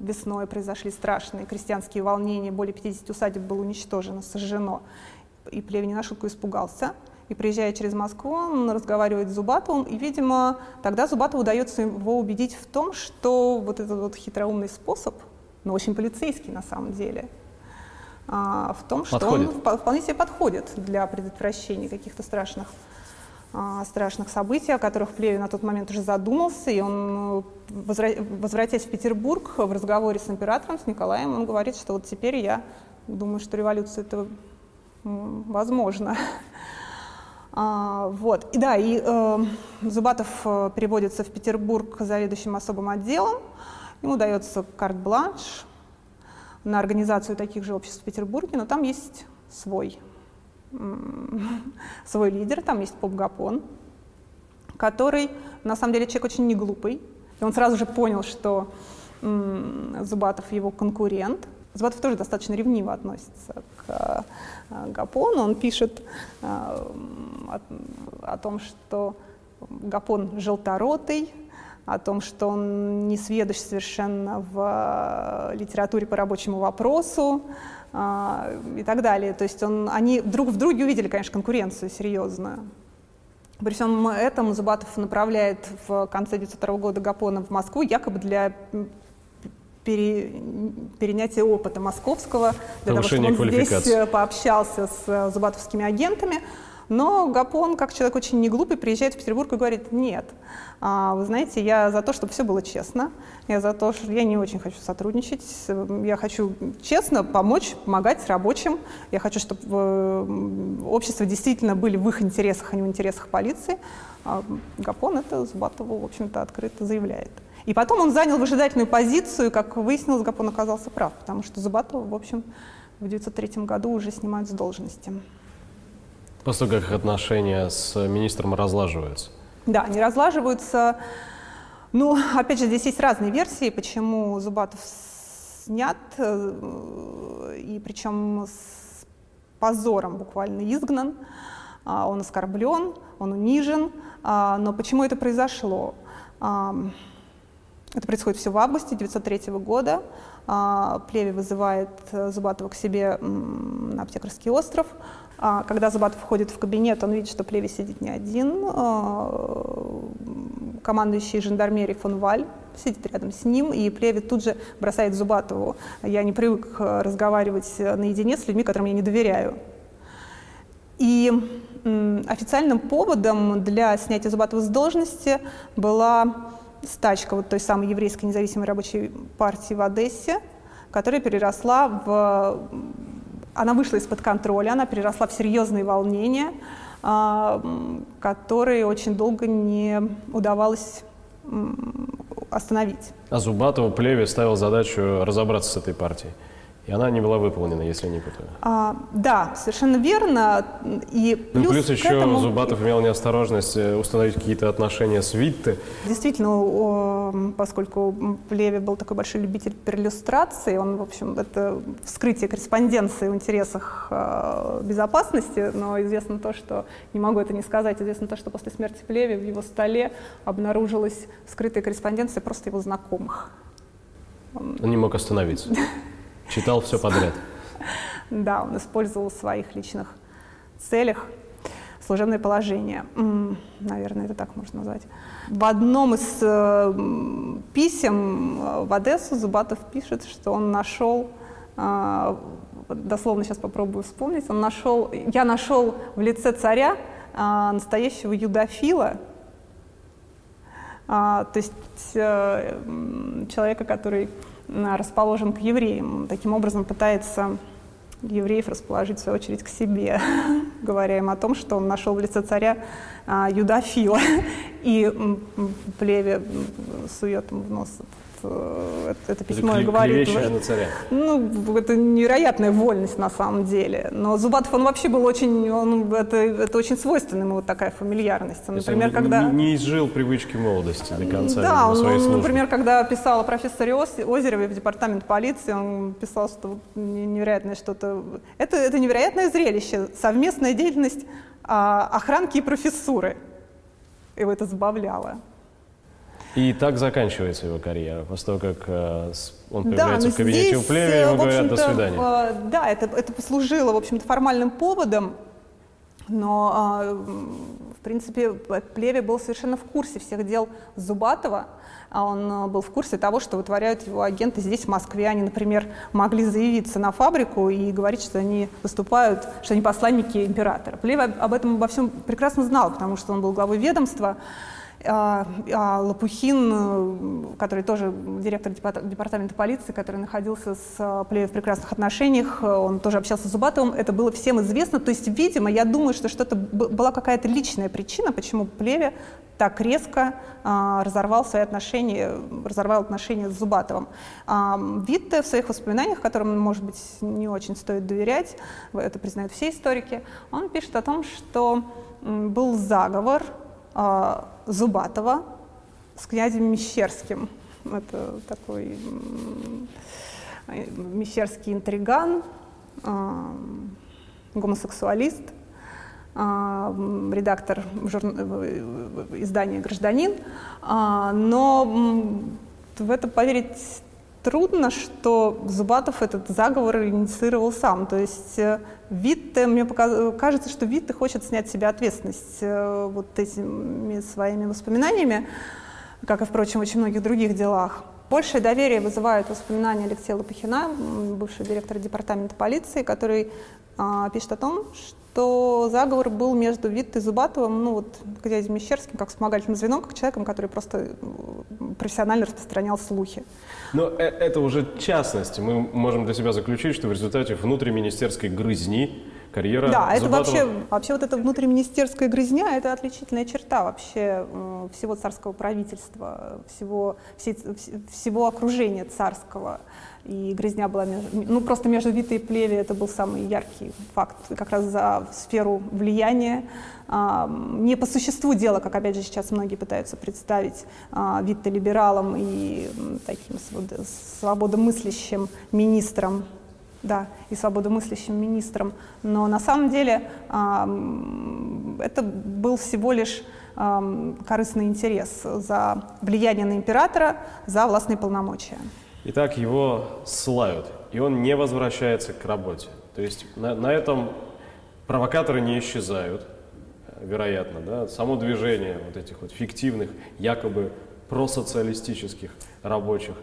весной произошли страшные крестьянские волнения, более 50 усадеб было уничтожено, сожжено. И Плевин на шутку испугался. И приезжая через Москву, он разговаривает с Зубатовым, и, видимо, тогда Зубатову удается его убедить в том, что вот этот вот хитроумный способ, но очень полицейский на самом деле, а, в том, что подходит. он вполне себе подходит для предотвращения каких-то страшных страшных событий, о которых Плевин на тот момент уже задумался, и он, возвратясь в Петербург, в разговоре с императором, с Николаем, он говорит, что вот теперь я думаю, что революция это возможно. А, вот. И да, и э, Зубатов э, переводится в Петербург заведующим особым отделом. Ему дается карт-бланш на организацию таких же обществ в Петербурге, но там есть свой свой лидер, там есть Поп Гапон, который, на самом деле, человек очень неглупый. И он сразу же понял, что Зубатов его конкурент. Зубатов тоже достаточно ревниво относится к э, Гапону. Он пишет э, о, о том, что Гапон желторотый, о том, что он не сведущ совершенно в э, литературе по рабочему вопросу, а, и так далее. То есть он, они друг в друге увидели, конечно, конкуренцию серьезную. При всем этом Зубатов направляет в конце 1902 года Гапона в Москву якобы для пере, перенятия опыта московского, для Повышение того, чтобы он здесь э, пообщался с э, зубатовскими агентами. Но Гапон, как человек очень неглупый, приезжает в Петербург и говорит, нет, а, вы знаете, я за то, чтобы все было честно, я за то, что я не очень хочу сотрудничать, я хочу честно помочь, помогать рабочим, я хочу, чтобы э, общество действительно были в их интересах, а не в интересах полиции. А Гапон это Зубатову, в общем-то, открыто заявляет. И потом он занял выжидательную позицию, как выяснилось, Гапон оказался прав, потому что Зубатова, в общем, в 1903 году уже снимают с должности. После как отношения с министром разлаживаются. Да, они разлаживаются. Ну, опять же, здесь есть разные версии, почему Зубатов снят, э, и причем с позором буквально изгнан. А, он оскорблен, он унижен. А, но почему это произошло? А, это происходит все в августе 1903 года. Плеви вызывает Зубатова к себе на Аптекарский остров. А когда Зубатов входит в кабинет, он видит, что Плеви сидит не один. А, командующий жандармерией фон Валь сидит рядом с ним, и Плеви тут же бросает Зубатову. Я не привык разговаривать наедине с людьми, которым я не доверяю. И официальным поводом для снятия Зубатова с должности была стачка вот той самой еврейской независимой рабочей партии в Одессе, которая переросла в она вышла из-под контроля, она переросла в серьезные волнения. а, который очень долго не удавалось остановить. А Зубатову Плеве ставил задачу разобраться с этой партией. И она не была выполнена, если не путаю. А, да, совершенно верно. И плюс, ну, плюс еще этому... Зубатов имел неосторожность э, установить какие-то отношения с Витте. Действительно, поскольку Леви был такой большой любитель перлюстрации, он, в общем, это вскрытие корреспонденции в интересах э, безопасности, но известно то, что, не могу это не сказать, известно то, что после смерти Леви в его столе обнаружилась скрытая корреспонденция просто его знакомых. Он не мог остановиться. Читал все подряд. Да, он использовал в своих личных целях служебное положение. Наверное, это так можно назвать. В одном из э, писем э, в Одессу Зубатов пишет, что он нашел, э, дословно сейчас попробую вспомнить, он нашел, я нашел в лице царя настоящего юдофила, то есть человека, который расположен к евреям. Таким образом пытается евреев расположить, в свою очередь, к себе, говоря им о том, что он нашел в лице царя а, юдофила. И плеве сует ему в нос это, письмо это и говорит... на царя. Ну, это невероятная вольность на самом деле. Но Зубатов, он вообще был очень... Он, это, это очень свойственна ему вот такая фамильярность. Например, он когда... не, не изжил привычки молодости до конца Да, он, он, например, когда писал о профессоре Озерове в департамент полиции, он писал, что невероятное что-то... Это, это невероятное зрелище, совместная деятельность а, охранки и профессуры. Его это забавляло. И так заканчивается его карьера, после того, как э, он появляется да, в кабинете здесь, у Плеве, ему говорят «до свидания». Э, да, это, это послужило, в общем-то, формальным поводом, но, э, в принципе, Плеве был совершенно в курсе всех дел Зубатова, а он э, был в курсе того, что вытворяют его агенты здесь, в Москве. Они, например, могли заявиться на фабрику и говорить, что они выступают, что они посланники императора. Плеве об этом обо всем прекрасно знал, потому что он был главой ведомства, а, а Лопухин, э, который тоже директор департамента полиции, который находился с э, Плеем в прекрасных отношениях, э, он тоже общался с Зубатовым, это было всем известно. То есть, видимо, я думаю, что что-то была какая-то личная причина, почему Плеве так резко а, разорвал свои отношения, разорвал отношения с Зубатовым. А, Витте в своих воспоминаниях, которым, может быть, не очень стоит доверять, это признают все историки, он пишет о том, что был заговор Зубатова с князем Мещерским. Это такой мещерский интриган, а, гомосексуалист, а, редактор издания «Гражданин». Но в это поверить трудно, что Зубатов этот заговор инициировал сам. То есть э, Витте, мне кажется, что Витте хочет снять с себя ответственность э, вот этими своими воспоминаниями, как и, впрочем, в очень многих других делах. Большее доверие вызывают воспоминания Алексея Лопухина, бывшего директора департамента полиции, который а, пишет о том, что заговор был между Виттой Зубатовым, ну вот князем Мещерским, как вспомогательным звеном, как человеком, который просто профессионально распространял слухи. Но э, это уже частность. Мы можем для себя заключить, что в результате внутриминистерской грызни карьера Да, это вообще, вообще вот эта внутриминистерская грызня, это отличительная черта вообще всего царского правительства, всего, всей, всего окружения царского. И грызня была, между, ну просто между Витой и Плеви это был самый яркий факт, как раз за сферу влияния. А, не по существу дела, как опять же сейчас многие пытаются представить а, Витта либералом и таким свободомыслящим министром да, и свободомыслящим министром. Но на самом деле а, это был всего лишь корыстный интерес за влияние на императора, за властные полномочия. Итак, его слают, и он не возвращается к работе. То есть на, на этом провокаторы не исчезают, вероятно, да, само движение вот этих вот фиктивных, якобы просоциалистических рабочих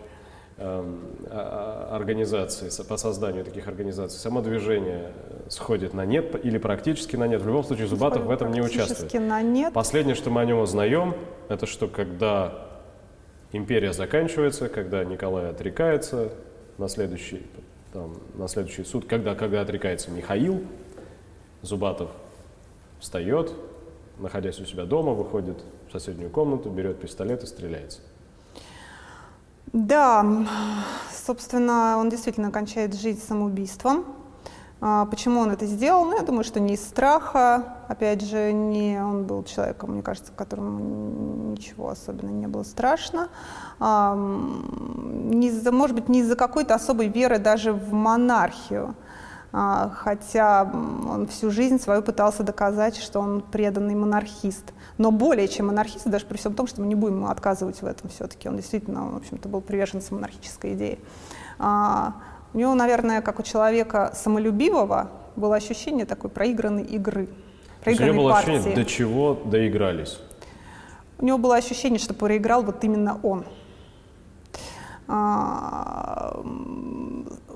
организаций, по созданию таких организаций, само движение сходит на нет или практически на нет. В любом случае Зубатов в этом не участвует. На нет. Последнее, что мы о нем узнаем, это что когда империя заканчивается, когда Николай отрекается, на следующий, там, на следующий суд, когда, когда отрекается Михаил, Зубатов встает, находясь у себя дома, выходит в соседнюю комнату, берет пистолет и стреляется. Да, собственно, он действительно кончает жизнь самоубийством. А, почему он это сделал? Ну, я думаю, что не из страха. Опять же, не он был человеком, мне кажется, которому ничего особенно не было страшно. А, не из может быть, не из-за какой-то особой веры даже в монархию. А, хотя он всю жизнь свою пытался доказать, что он преданный монархист. Но более чем монархист, даже при всем том, что мы не будем ему отказывать в этом все-таки. Он действительно, в общем-то, был приверженцем монархической идеи. У него, наверное, как у человека самолюбивого, было ощущение такой проигранной игры. Проигранной у него было партии. ощущение, до чего доигрались? У него было ощущение, что проиграл вот именно он.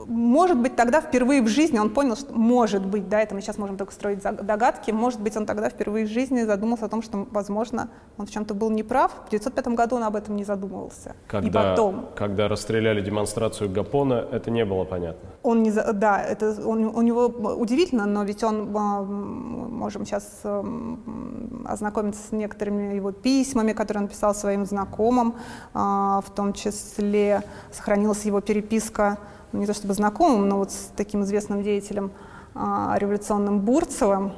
А, может быть, тогда впервые в жизни он понял, что может быть, да, это мы сейчас можем только строить догадки, может быть, он тогда впервые в жизни задумался о том, что, возможно, он в чем-то был неправ. В 1905 году он об этом не задумывался. Когда, И потом... Когда расстреляли демонстрацию Гапона, это не было понятно. Он не, да, это он, у него удивительно, но ведь он, а, можем сейчас ознакомиться с некоторыми его письмами, которые он писал своим знакомым, а, в том числе сохранилась его переписка не то чтобы знакомым, но вот с таким известным деятелем а, революционным Бурцевым,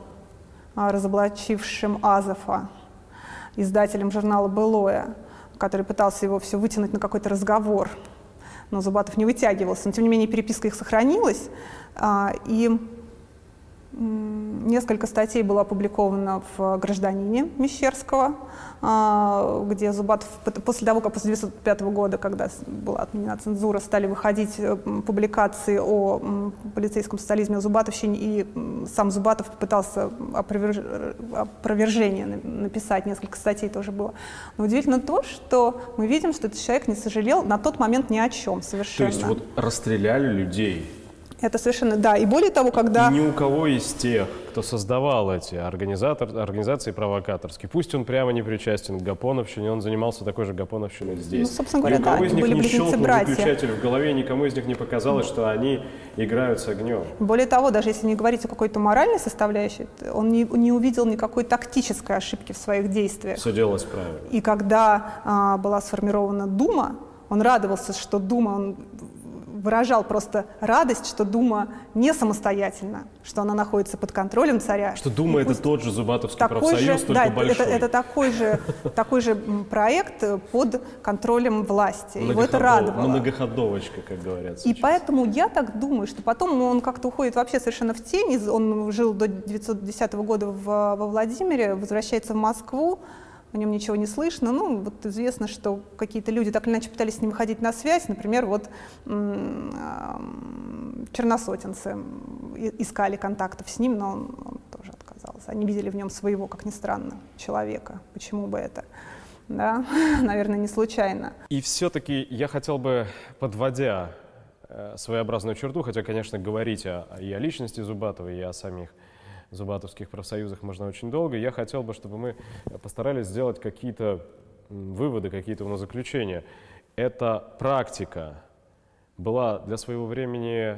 а, разоблачившим Азова, издателем журнала «Былое», который пытался его все вытянуть на какой-то разговор. Но Зубатов не вытягивался. Но, тем не менее, переписка их сохранилась. А, и Несколько статей было опубликовано в «Гражданине» Мещерского, а, где Зубатов, после того, как после 1905 года, когда была отменена цензура, стали выходить э, публикации о полицейском социализме, о Зубатовщине, и сам Зубатов пытался опроверж... опровержение написать, несколько статей тоже было. Но удивительно то, что мы видим, что этот человек не сожалел на тот момент ни о чем совершенно. То есть вот расстреляли людей, это совершенно, да. И более того, когда... И ни у кого из тех, кто создавал эти организатор, организации провокаторские, пусть он прямо не причастен к Гапоновщине, он занимался такой же Гапоновщиной здесь. Ну, собственно говоря, да, из них были не щелкнул братья. выключатель в голове, никому из них не показалось, что они играют с огнем. Более того, даже если не говорить о какой-то моральной составляющей, он не, не увидел никакой тактической ошибки в своих действиях. Все делалось правильно. И когда а, была сформирована Дума, он радовался, что Дума, он выражал просто радость, что Дума не самостоятельна, что она находится под контролем царя. Что Дума — это тот же Зубатовский такой профсоюз, же, только да, большой. Это, это такой, же, такой же проект под контролем власти. Его это радовало. Многоходовочка, как говорят сейчас. И поэтому я так думаю, что потом он как-то уходит вообще совершенно в тень. Он жил до 1910 года в, во Владимире, возвращается в Москву, о нем ничего не слышно. Ну, вот известно, что какие-то люди так или иначе пытались с ним выходить на связь. Например, вот черносотенцы искали контактов с ним, но он, он тоже отказался. Они видели в нем своего, как ни странно, человека. Почему бы это? Да, наверное, не случайно. И все-таки я хотел бы, подводя э, своеобразную черту, хотя, конечно, говорить о, и о личности Зубатова, и о самих зубатовских профсоюзах можно очень долго. Я хотел бы, чтобы мы постарались сделать какие-то выводы, какие-то заключения. Эта практика была для своего времени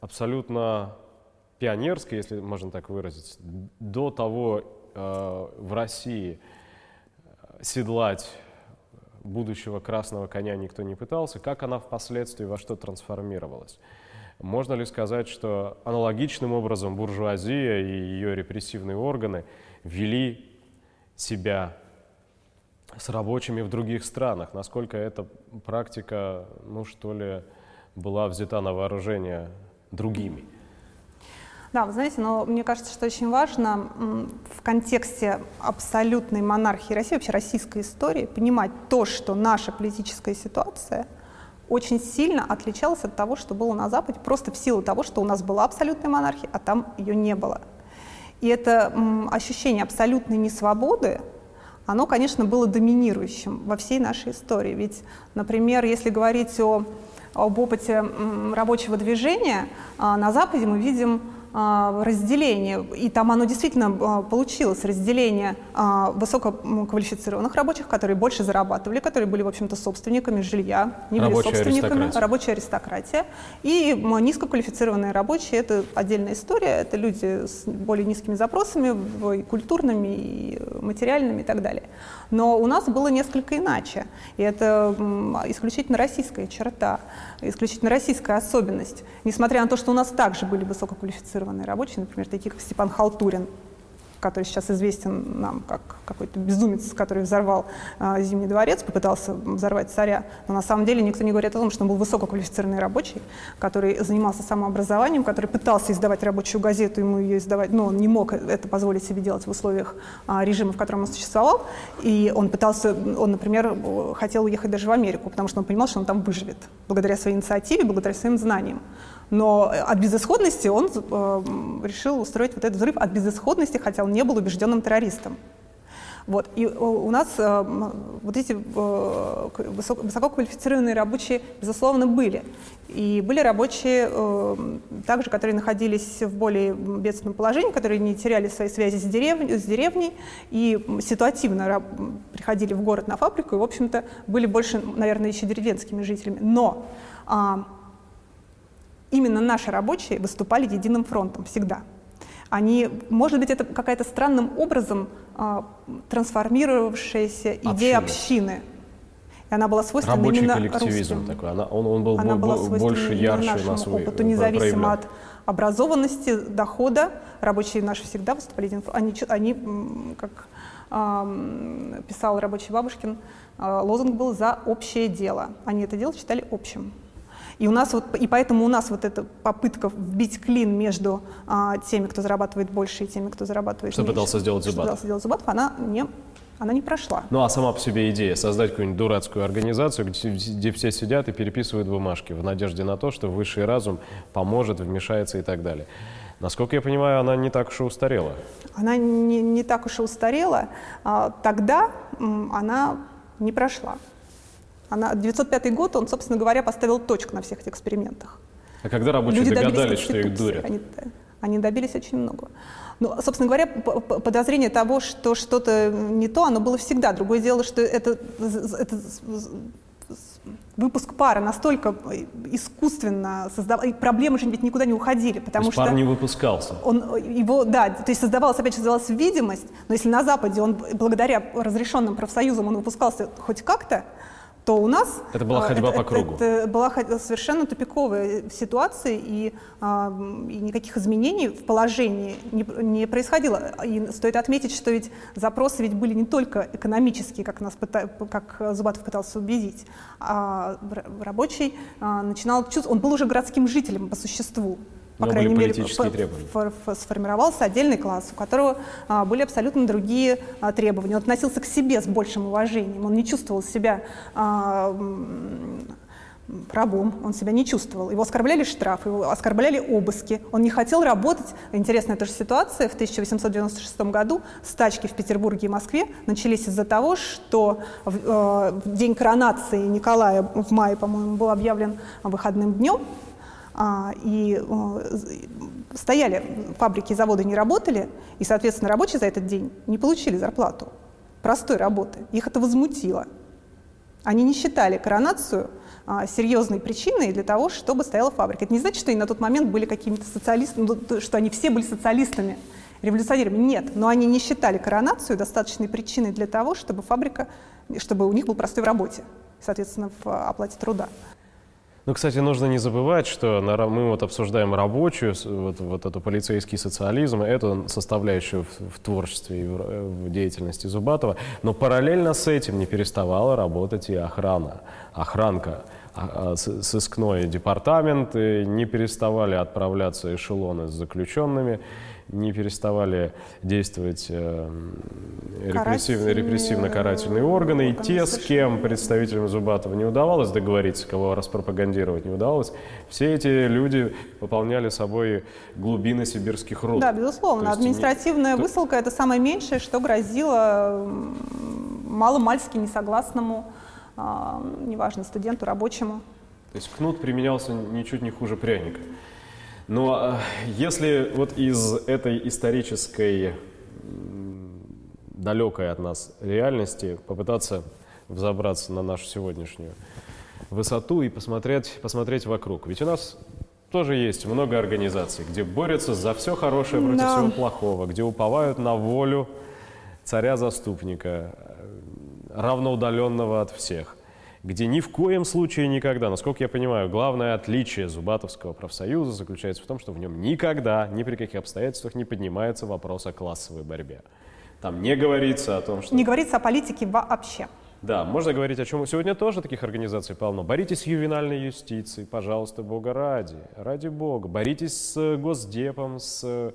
абсолютно пионерской, если можно так выразить. До того э, в России седлать будущего красного коня никто не пытался. Как она впоследствии во что трансформировалась? Можно ли сказать, что аналогичным образом буржуазия и ее репрессивные органы вели себя с рабочими в других странах? Насколько эта практика, ну что ли, была взята на вооружение другими? Да, вы знаете, но мне кажется, что очень важно в контексте абсолютной монархии России, вообще российской истории, понимать то, что наша политическая ситуация – очень сильно отличалась от того, что было на Западе, просто в силу того, что у нас была абсолютная монархия, а там ее не было. И это ощущение абсолютной несвободы, оно, конечно, было доминирующим во всей нашей истории. Ведь, например, если говорить о, об опыте рабочего движения, а, на Западе мы видим разделение, и там оно действительно а, получилось, разделение а, высококвалифицированных рабочих, которые больше зарабатывали, которые были, в общем-то, собственниками жилья, не были рабочая собственниками, аристократия. рабочая аристократия. И низкоквалифицированные рабочие – это отдельная история, это люди с более низкими запросами, и культурными, и материальными и так далее. Но у нас было несколько иначе, и это исключительно российская черта, исключительно российская особенность. Несмотря на то, что у нас также были высококвалифицированные рабочие, например, такие как Степан Халтурин, который сейчас известен нам как какой-то безумец, который взорвал э, Зимний дворец, попытался взорвать царя. Но на самом деле никто не говорит о том, что он был высококвалифицированный рабочий, который занимался самообразованием, который пытался издавать рабочую газету, ему ее издавать, но он не мог это позволить себе делать в условиях э, режима, в котором он существовал. И он пытался, он, например, хотел уехать даже в Америку, потому что он понимал, что он там выживет, благодаря своей инициативе, благодаря своим знаниям. Но от безысходности он э, решил устроить вот этот взрыв от безысходности, хотя он не был убежденным террористом. Вот. И у нас э, вот эти э, высококвалифицированные рабочие, безусловно, были. И были рабочие э, также, которые находились в более бедственном положении, которые не теряли свои связи с, деревней, с деревней и ситуативно приходили в город на фабрику и, в общем-то, были больше, наверное, еще деревенскими жителями. Но а, именно наши рабочие выступали единым фронтом всегда. Они, может быть, это какая-то странным образом а, трансформировавшаяся идея общины. И она была свойственна Рабочий именно коллективизм русским. такой. Она, он, он был она была больше, ярче у нас опыту, независимо от образованности, дохода. Рабочие наши всегда выступали единым фронтом. Они, они как э, писал рабочий Бабушкин, э, лозунг был «за общее дело». Они это дело считали общим. И, у нас вот, и поэтому у нас вот эта попытка вбить клин между а, теми, кто зарабатывает больше, и теми, кто зарабатывает что меньше. Пытался сделать Зубатов. Что пытался сделать Зубатов, она не она не прошла. Ну а сама по себе идея создать какую-нибудь дурацкую организацию, где, где все сидят и переписывают бумажки в надежде на то, что высший разум поможет, вмешается и так далее. Насколько я понимаю, она не так уж и устарела. Она не, не так уж и устарела. А, тогда она не прошла. Она, 905 год, он, собственно говоря, поставил точку на всех этих экспериментах. А когда рабочие Люди догадались, что их дурят? Они, они добились очень много. Ну, собственно говоря, подозрение того, что что-то не то, оно было всегда. Другое дело, что это, это выпуск пара настолько искусственно создавал, и проблемы же ведь никуда не уходили, потому то есть что пар не выпускался. Он его, да, то есть создавалась опять же создавалась видимость, но если на Западе он благодаря разрешенным профсоюзам он выпускался хоть как-то, то у нас... Это была ходьба это, по кругу. Это, это была совершенно тупиковая ситуация, и, а, и никаких изменений в положении не, не происходило. И стоит отметить, что ведь запросы ведь были не только экономические, как, нас пыта, как Зубатов пытался убедить, а рабочий а, начинал чувствовать... Он был уже городским жителем по существу по Но крайней мере, сформировался отдельный класс, у которого а, были абсолютно другие а, требования. Он относился к себе с большим уважением, он не чувствовал себя а, рабом, он себя не чувствовал. Его оскорбляли штрафы, его оскорбляли обыски, он не хотел работать. Интересная тоже ситуация. В 1896 году стачки в Петербурге и Москве начались из-за того, что в, э, в день коронации Николая в мае, по-моему, был объявлен выходным днем, и стояли, фабрики и заводы не работали, и, соответственно, рабочие за этот день не получили зарплату простой работы. Их это возмутило. Они не считали коронацию а, серьезной причиной для того, чтобы стояла фабрика. Это не значит, что они на тот момент были какими-то социалистами, ну, что они все были социалистами, революционерами. Нет, но они не считали коронацию достаточной причиной для того, чтобы фабрика, чтобы у них был простой в работе, соответственно, в оплате труда. Ну, кстати, нужно не забывать, что мы вот обсуждаем рабочую, вот, вот эту полицейский социализм, эту составляющую в, в творчестве и в, в деятельности Зубатова, но параллельно с этим не переставала работать и охрана, охранка а, а, сыскной департамент, не переставали отправляться эшелоны с заключенными, не переставали действовать э, репрессивно, репрессивно-карательные органы, и те, с кем представителям Зубатова не удавалось договориться, кого распропагандировать не удавалось, все эти люди выполняли собой глубины сибирских руд. Да, безусловно. Административная не... высылка – это самое меньшее, что грозило маломальски несогласному, а, неважно, студенту, рабочему. То есть кнут применялся ничуть не хуже пряника. Но а, если вот из этой исторической далекой от нас реальности попытаться взобраться на нашу сегодняшнюю высоту и посмотреть, посмотреть вокруг. Ведь у нас тоже есть много организаций, где борются за все хорошее против да. всего плохого, где уповают на волю царя-заступника, равноудаленного от всех, где ни в коем случае никогда, насколько я понимаю, главное отличие Зубатовского профсоюза заключается в том, что в нем никогда, ни при каких обстоятельствах не поднимается вопрос о классовой борьбе. Там не говорится о том, что... Не говорится о политике вообще. Да, можно говорить о чем. Сегодня тоже таких организаций полно. Боритесь с ювенальной юстицией, пожалуйста, Бога ради. Ради Бога. Боритесь с Госдепом, с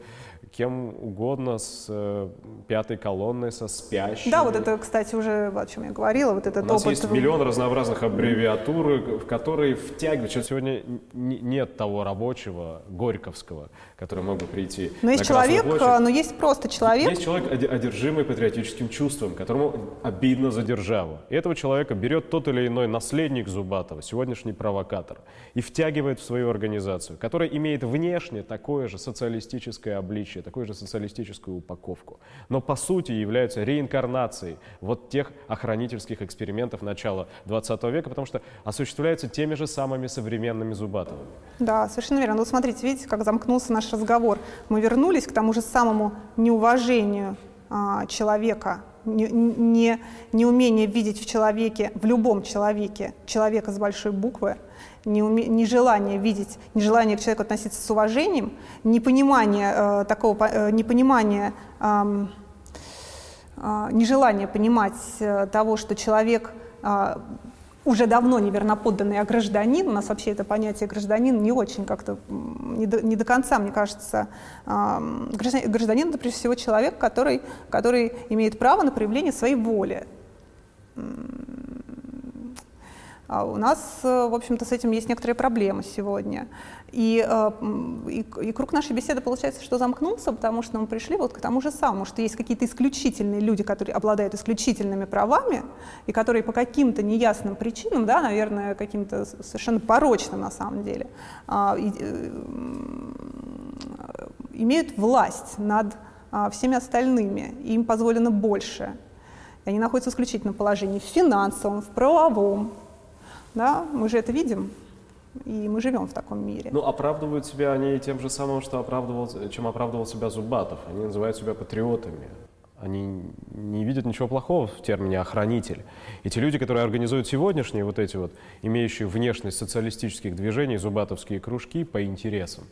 кем угодно, с э, пятой колонной, со спящими. Да, вот это, кстати, уже о чем я говорила, вот этот У нас опыт... есть миллион разнообразных аббревиатур, в которые втягивают. Сейчас сегодня нет того рабочего, горьковского, который мог бы прийти Но есть человек, но есть просто человек... Есть человек, одержимый патриотическим чувством, которому обидно за державу. И этого человека берет тот или иной наследник Зубатова, сегодняшний провокатор, и втягивает в свою организацию, которая имеет внешне такое же социалистическое обличие, такую же социалистическую упаковку, но по сути являются реинкарнацией вот тех охранительских экспериментов начала 20 века, потому что осуществляются теми же самыми современными Зубатовыми. Да, совершенно верно. Ну, смотрите, видите, как замкнулся наш разговор. Мы вернулись к тому же самому неуважению а, человека, не, не, неумение видеть в человеке, в любом человеке, человека с большой буквы, нежелание видеть, нежелание к человеку относиться с уважением, непонимание э, такого, э, непонимание, э, э, нежелание понимать э, того, что человек э, уже давно неверноподданный, а гражданин, у нас вообще это понятие гражданин не очень как-то, не до, не до конца, мне кажется, э, гражданин, это прежде всего человек, который, который имеет право на проявление своей воли у нас, э, в общем-то, с этим есть некоторые проблемы сегодня. И, э, и, и круг нашей беседы получается, что замкнулся, потому что мы пришли вот к тому же самому, что есть какие-то исключительные люди, которые обладают исключительными правами, и которые по каким-то неясным причинам, да, наверное, каким-то совершенно порочным на самом деле, а, э, имеют власть над а, всеми остальными, и им позволено больше. И они находятся в исключительном положении в финансовом, в правовом, да? Мы же это видим, и мы живем в таком мире. Ну, оправдывают себя они тем же самым, что оправдывал, чем оправдывал себя Зубатов. Они называют себя патриотами. Они не видят ничего плохого в термине «охранитель». И те люди, которые организуют сегодняшние вот эти вот, имеющие внешность социалистических движений, зубатовские кружки по интересам,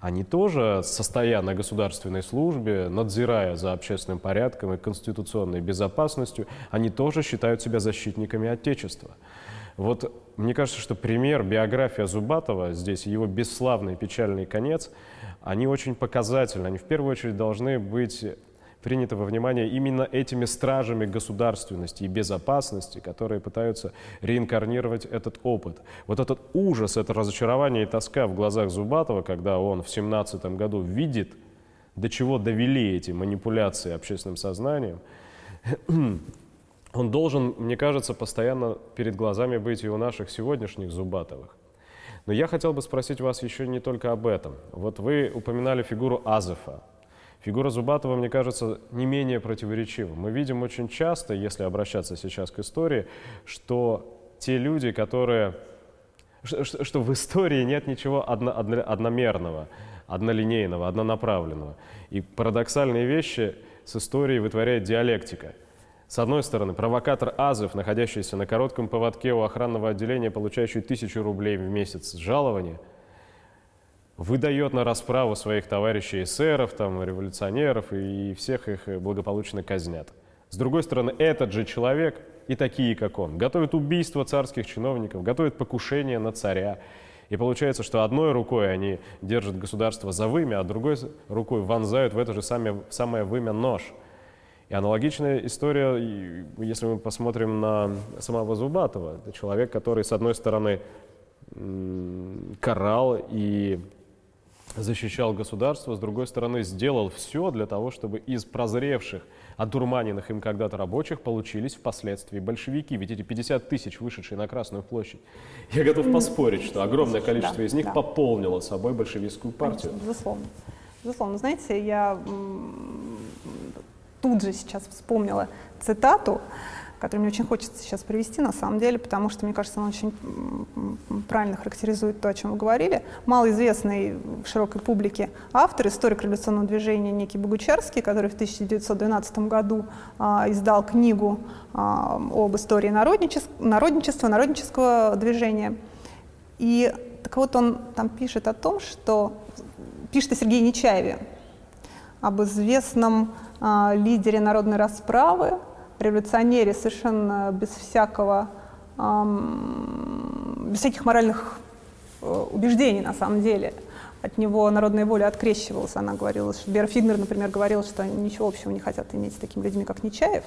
они тоже, состоя на государственной службе, надзирая за общественным порядком и конституционной безопасностью, они тоже считают себя защитниками Отечества. Вот мне кажется, что пример, биография Зубатова здесь, его бесславный печальный конец, они очень показательны. Они в первую очередь должны быть приняты во внимание именно этими стражами государственности и безопасности, которые пытаются реинкарнировать этот опыт. Вот этот ужас, это разочарование и тоска в глазах Зубатова, когда он в 17 году видит, до чего довели эти манипуляции общественным сознанием, он должен, мне кажется, постоянно перед глазами быть и у наших сегодняшних Зубатовых. Но я хотел бы спросить вас еще не только об этом. Вот вы упоминали фигуру Азефа. Фигура Зубатова, мне кажется, не менее противоречива. Мы видим очень часто, если обращаться сейчас к истории, что те люди, которые... Что, в истории нет ничего одно, одно, одномерного, однолинейного, однонаправленного. И парадоксальные вещи с историей вытворяет диалектика – с одной стороны, провокатор Азов, находящийся на коротком поводке у охранного отделения, получающий тысячу рублей в месяц жалования, выдает на расправу своих товарищей эсеров, там, революционеров и всех их благополучно казнят. С другой стороны, этот же человек и такие, как он, готовят убийство царских чиновников, готовят покушение на царя. И получается, что одной рукой они держат государство за вымя, а другой рукой вонзают в это же самое, самое вымя нож – и аналогичная история, если мы посмотрим на самого Зубатова, это человек, который, с одной стороны, карал и защищал государство, с другой стороны, сделал все для того, чтобы из прозревших, одурманенных им когда-то рабочих получились впоследствии большевики. Ведь эти 50 тысяч, вышедшие на Красную площадь, я готов поспорить, что огромное количество да, из них да. пополнило собой большевистскую партию. Безусловно. Безусловно. Знаете, я тут же сейчас вспомнила цитату который мне очень хочется сейчас привести на самом деле, потому что, мне кажется, он очень правильно характеризует то, о чем вы говорили. Малоизвестный в широкой публике автор, историк революционного движения некий Богучарский, который в 1912 году а, издал книгу а, об истории народничества, народничества, народнического движения. И так вот он там пишет о том, что пишет о Сергее Нечаеве, об известном а, лидере народной расправы, революционере совершенно без всякого, эм, без всяких моральных э, убеждений на самом деле. От него народная воля открещивалась. Она говорила, что Бера Фигнер, например, говорила, что они ничего общего не хотят иметь с такими людьми, как Нечаев.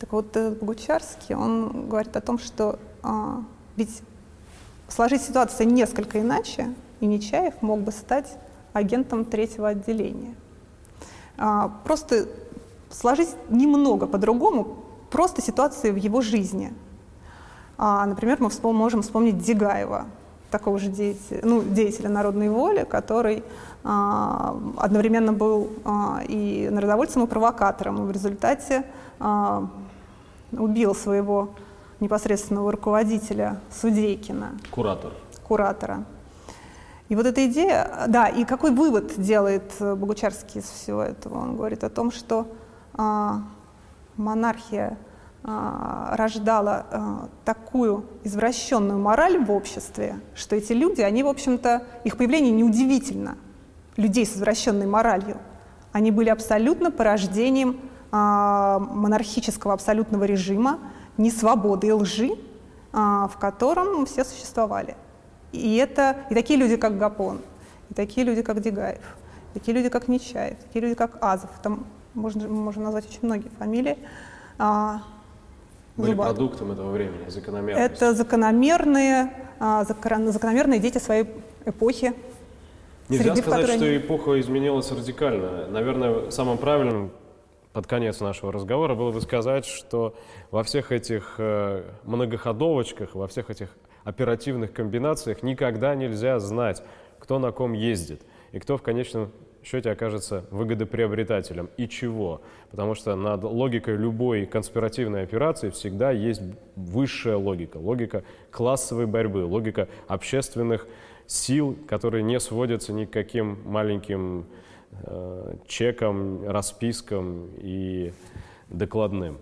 Так вот, Богучарский, он говорит о том, что э, ведь сложить ситуацию несколько иначе, и Нечаев мог бы стать агентом третьего отделения. А, просто сложить немного по-другому просто ситуации в его жизни. А, например, мы вспом можем вспомнить Дегаева, такого же деятеля, ну, деятеля народной воли, который а, одновременно был а, и народовольцем, и провокатором, и в результате а, убил своего непосредственного руководителя Судейкина. Куратор. Куратора. И вот эта идея, да, и какой вывод делает Богучарский из всего этого? Он говорит о том, что а, монархия а, рождала а, такую извращенную мораль в обществе, что эти люди, они, в общем-то, их появление неудивительно, людей с извращенной моралью. Они были абсолютно порождением монархического абсолютного режима, несвободы и лжи, в котором все существовали. И, это, и такие люди, как Гапон, и такие люди, как Дегаев, такие люди, как Нечаев, такие люди, как Азов. Там можно, можем назвать очень многие фамилии. А, Были Зубат. продуктом этого времени, закономерные. Это закономерные, а, закономерные дети своей эпохи. Нельзя сказать, что они... эпоха изменилась радикально. Наверное, самым правильным под конец нашего разговора было бы сказать, что во всех этих э, многоходовочках, во всех этих оперативных комбинациях никогда нельзя знать, кто на ком ездит и кто в конечном счете окажется выгодоприобретателем. И чего? Потому что над логикой любой конспиративной операции всегда есть высшая логика, логика классовой борьбы, логика общественных сил, которые не сводятся ни к каким маленьким э, чекам, распискам и докладным.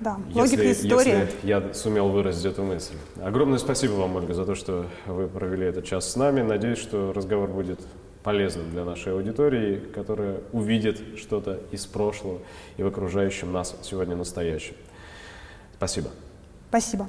Да, логика если, истории. Если я сумел выразить эту мысль. Огромное спасибо вам, Ольга, за то, что вы провели этот час с нами. Надеюсь, что разговор будет полезным для нашей аудитории, которая увидит что-то из прошлого и в окружающем нас сегодня настоящем. Спасибо. Спасибо.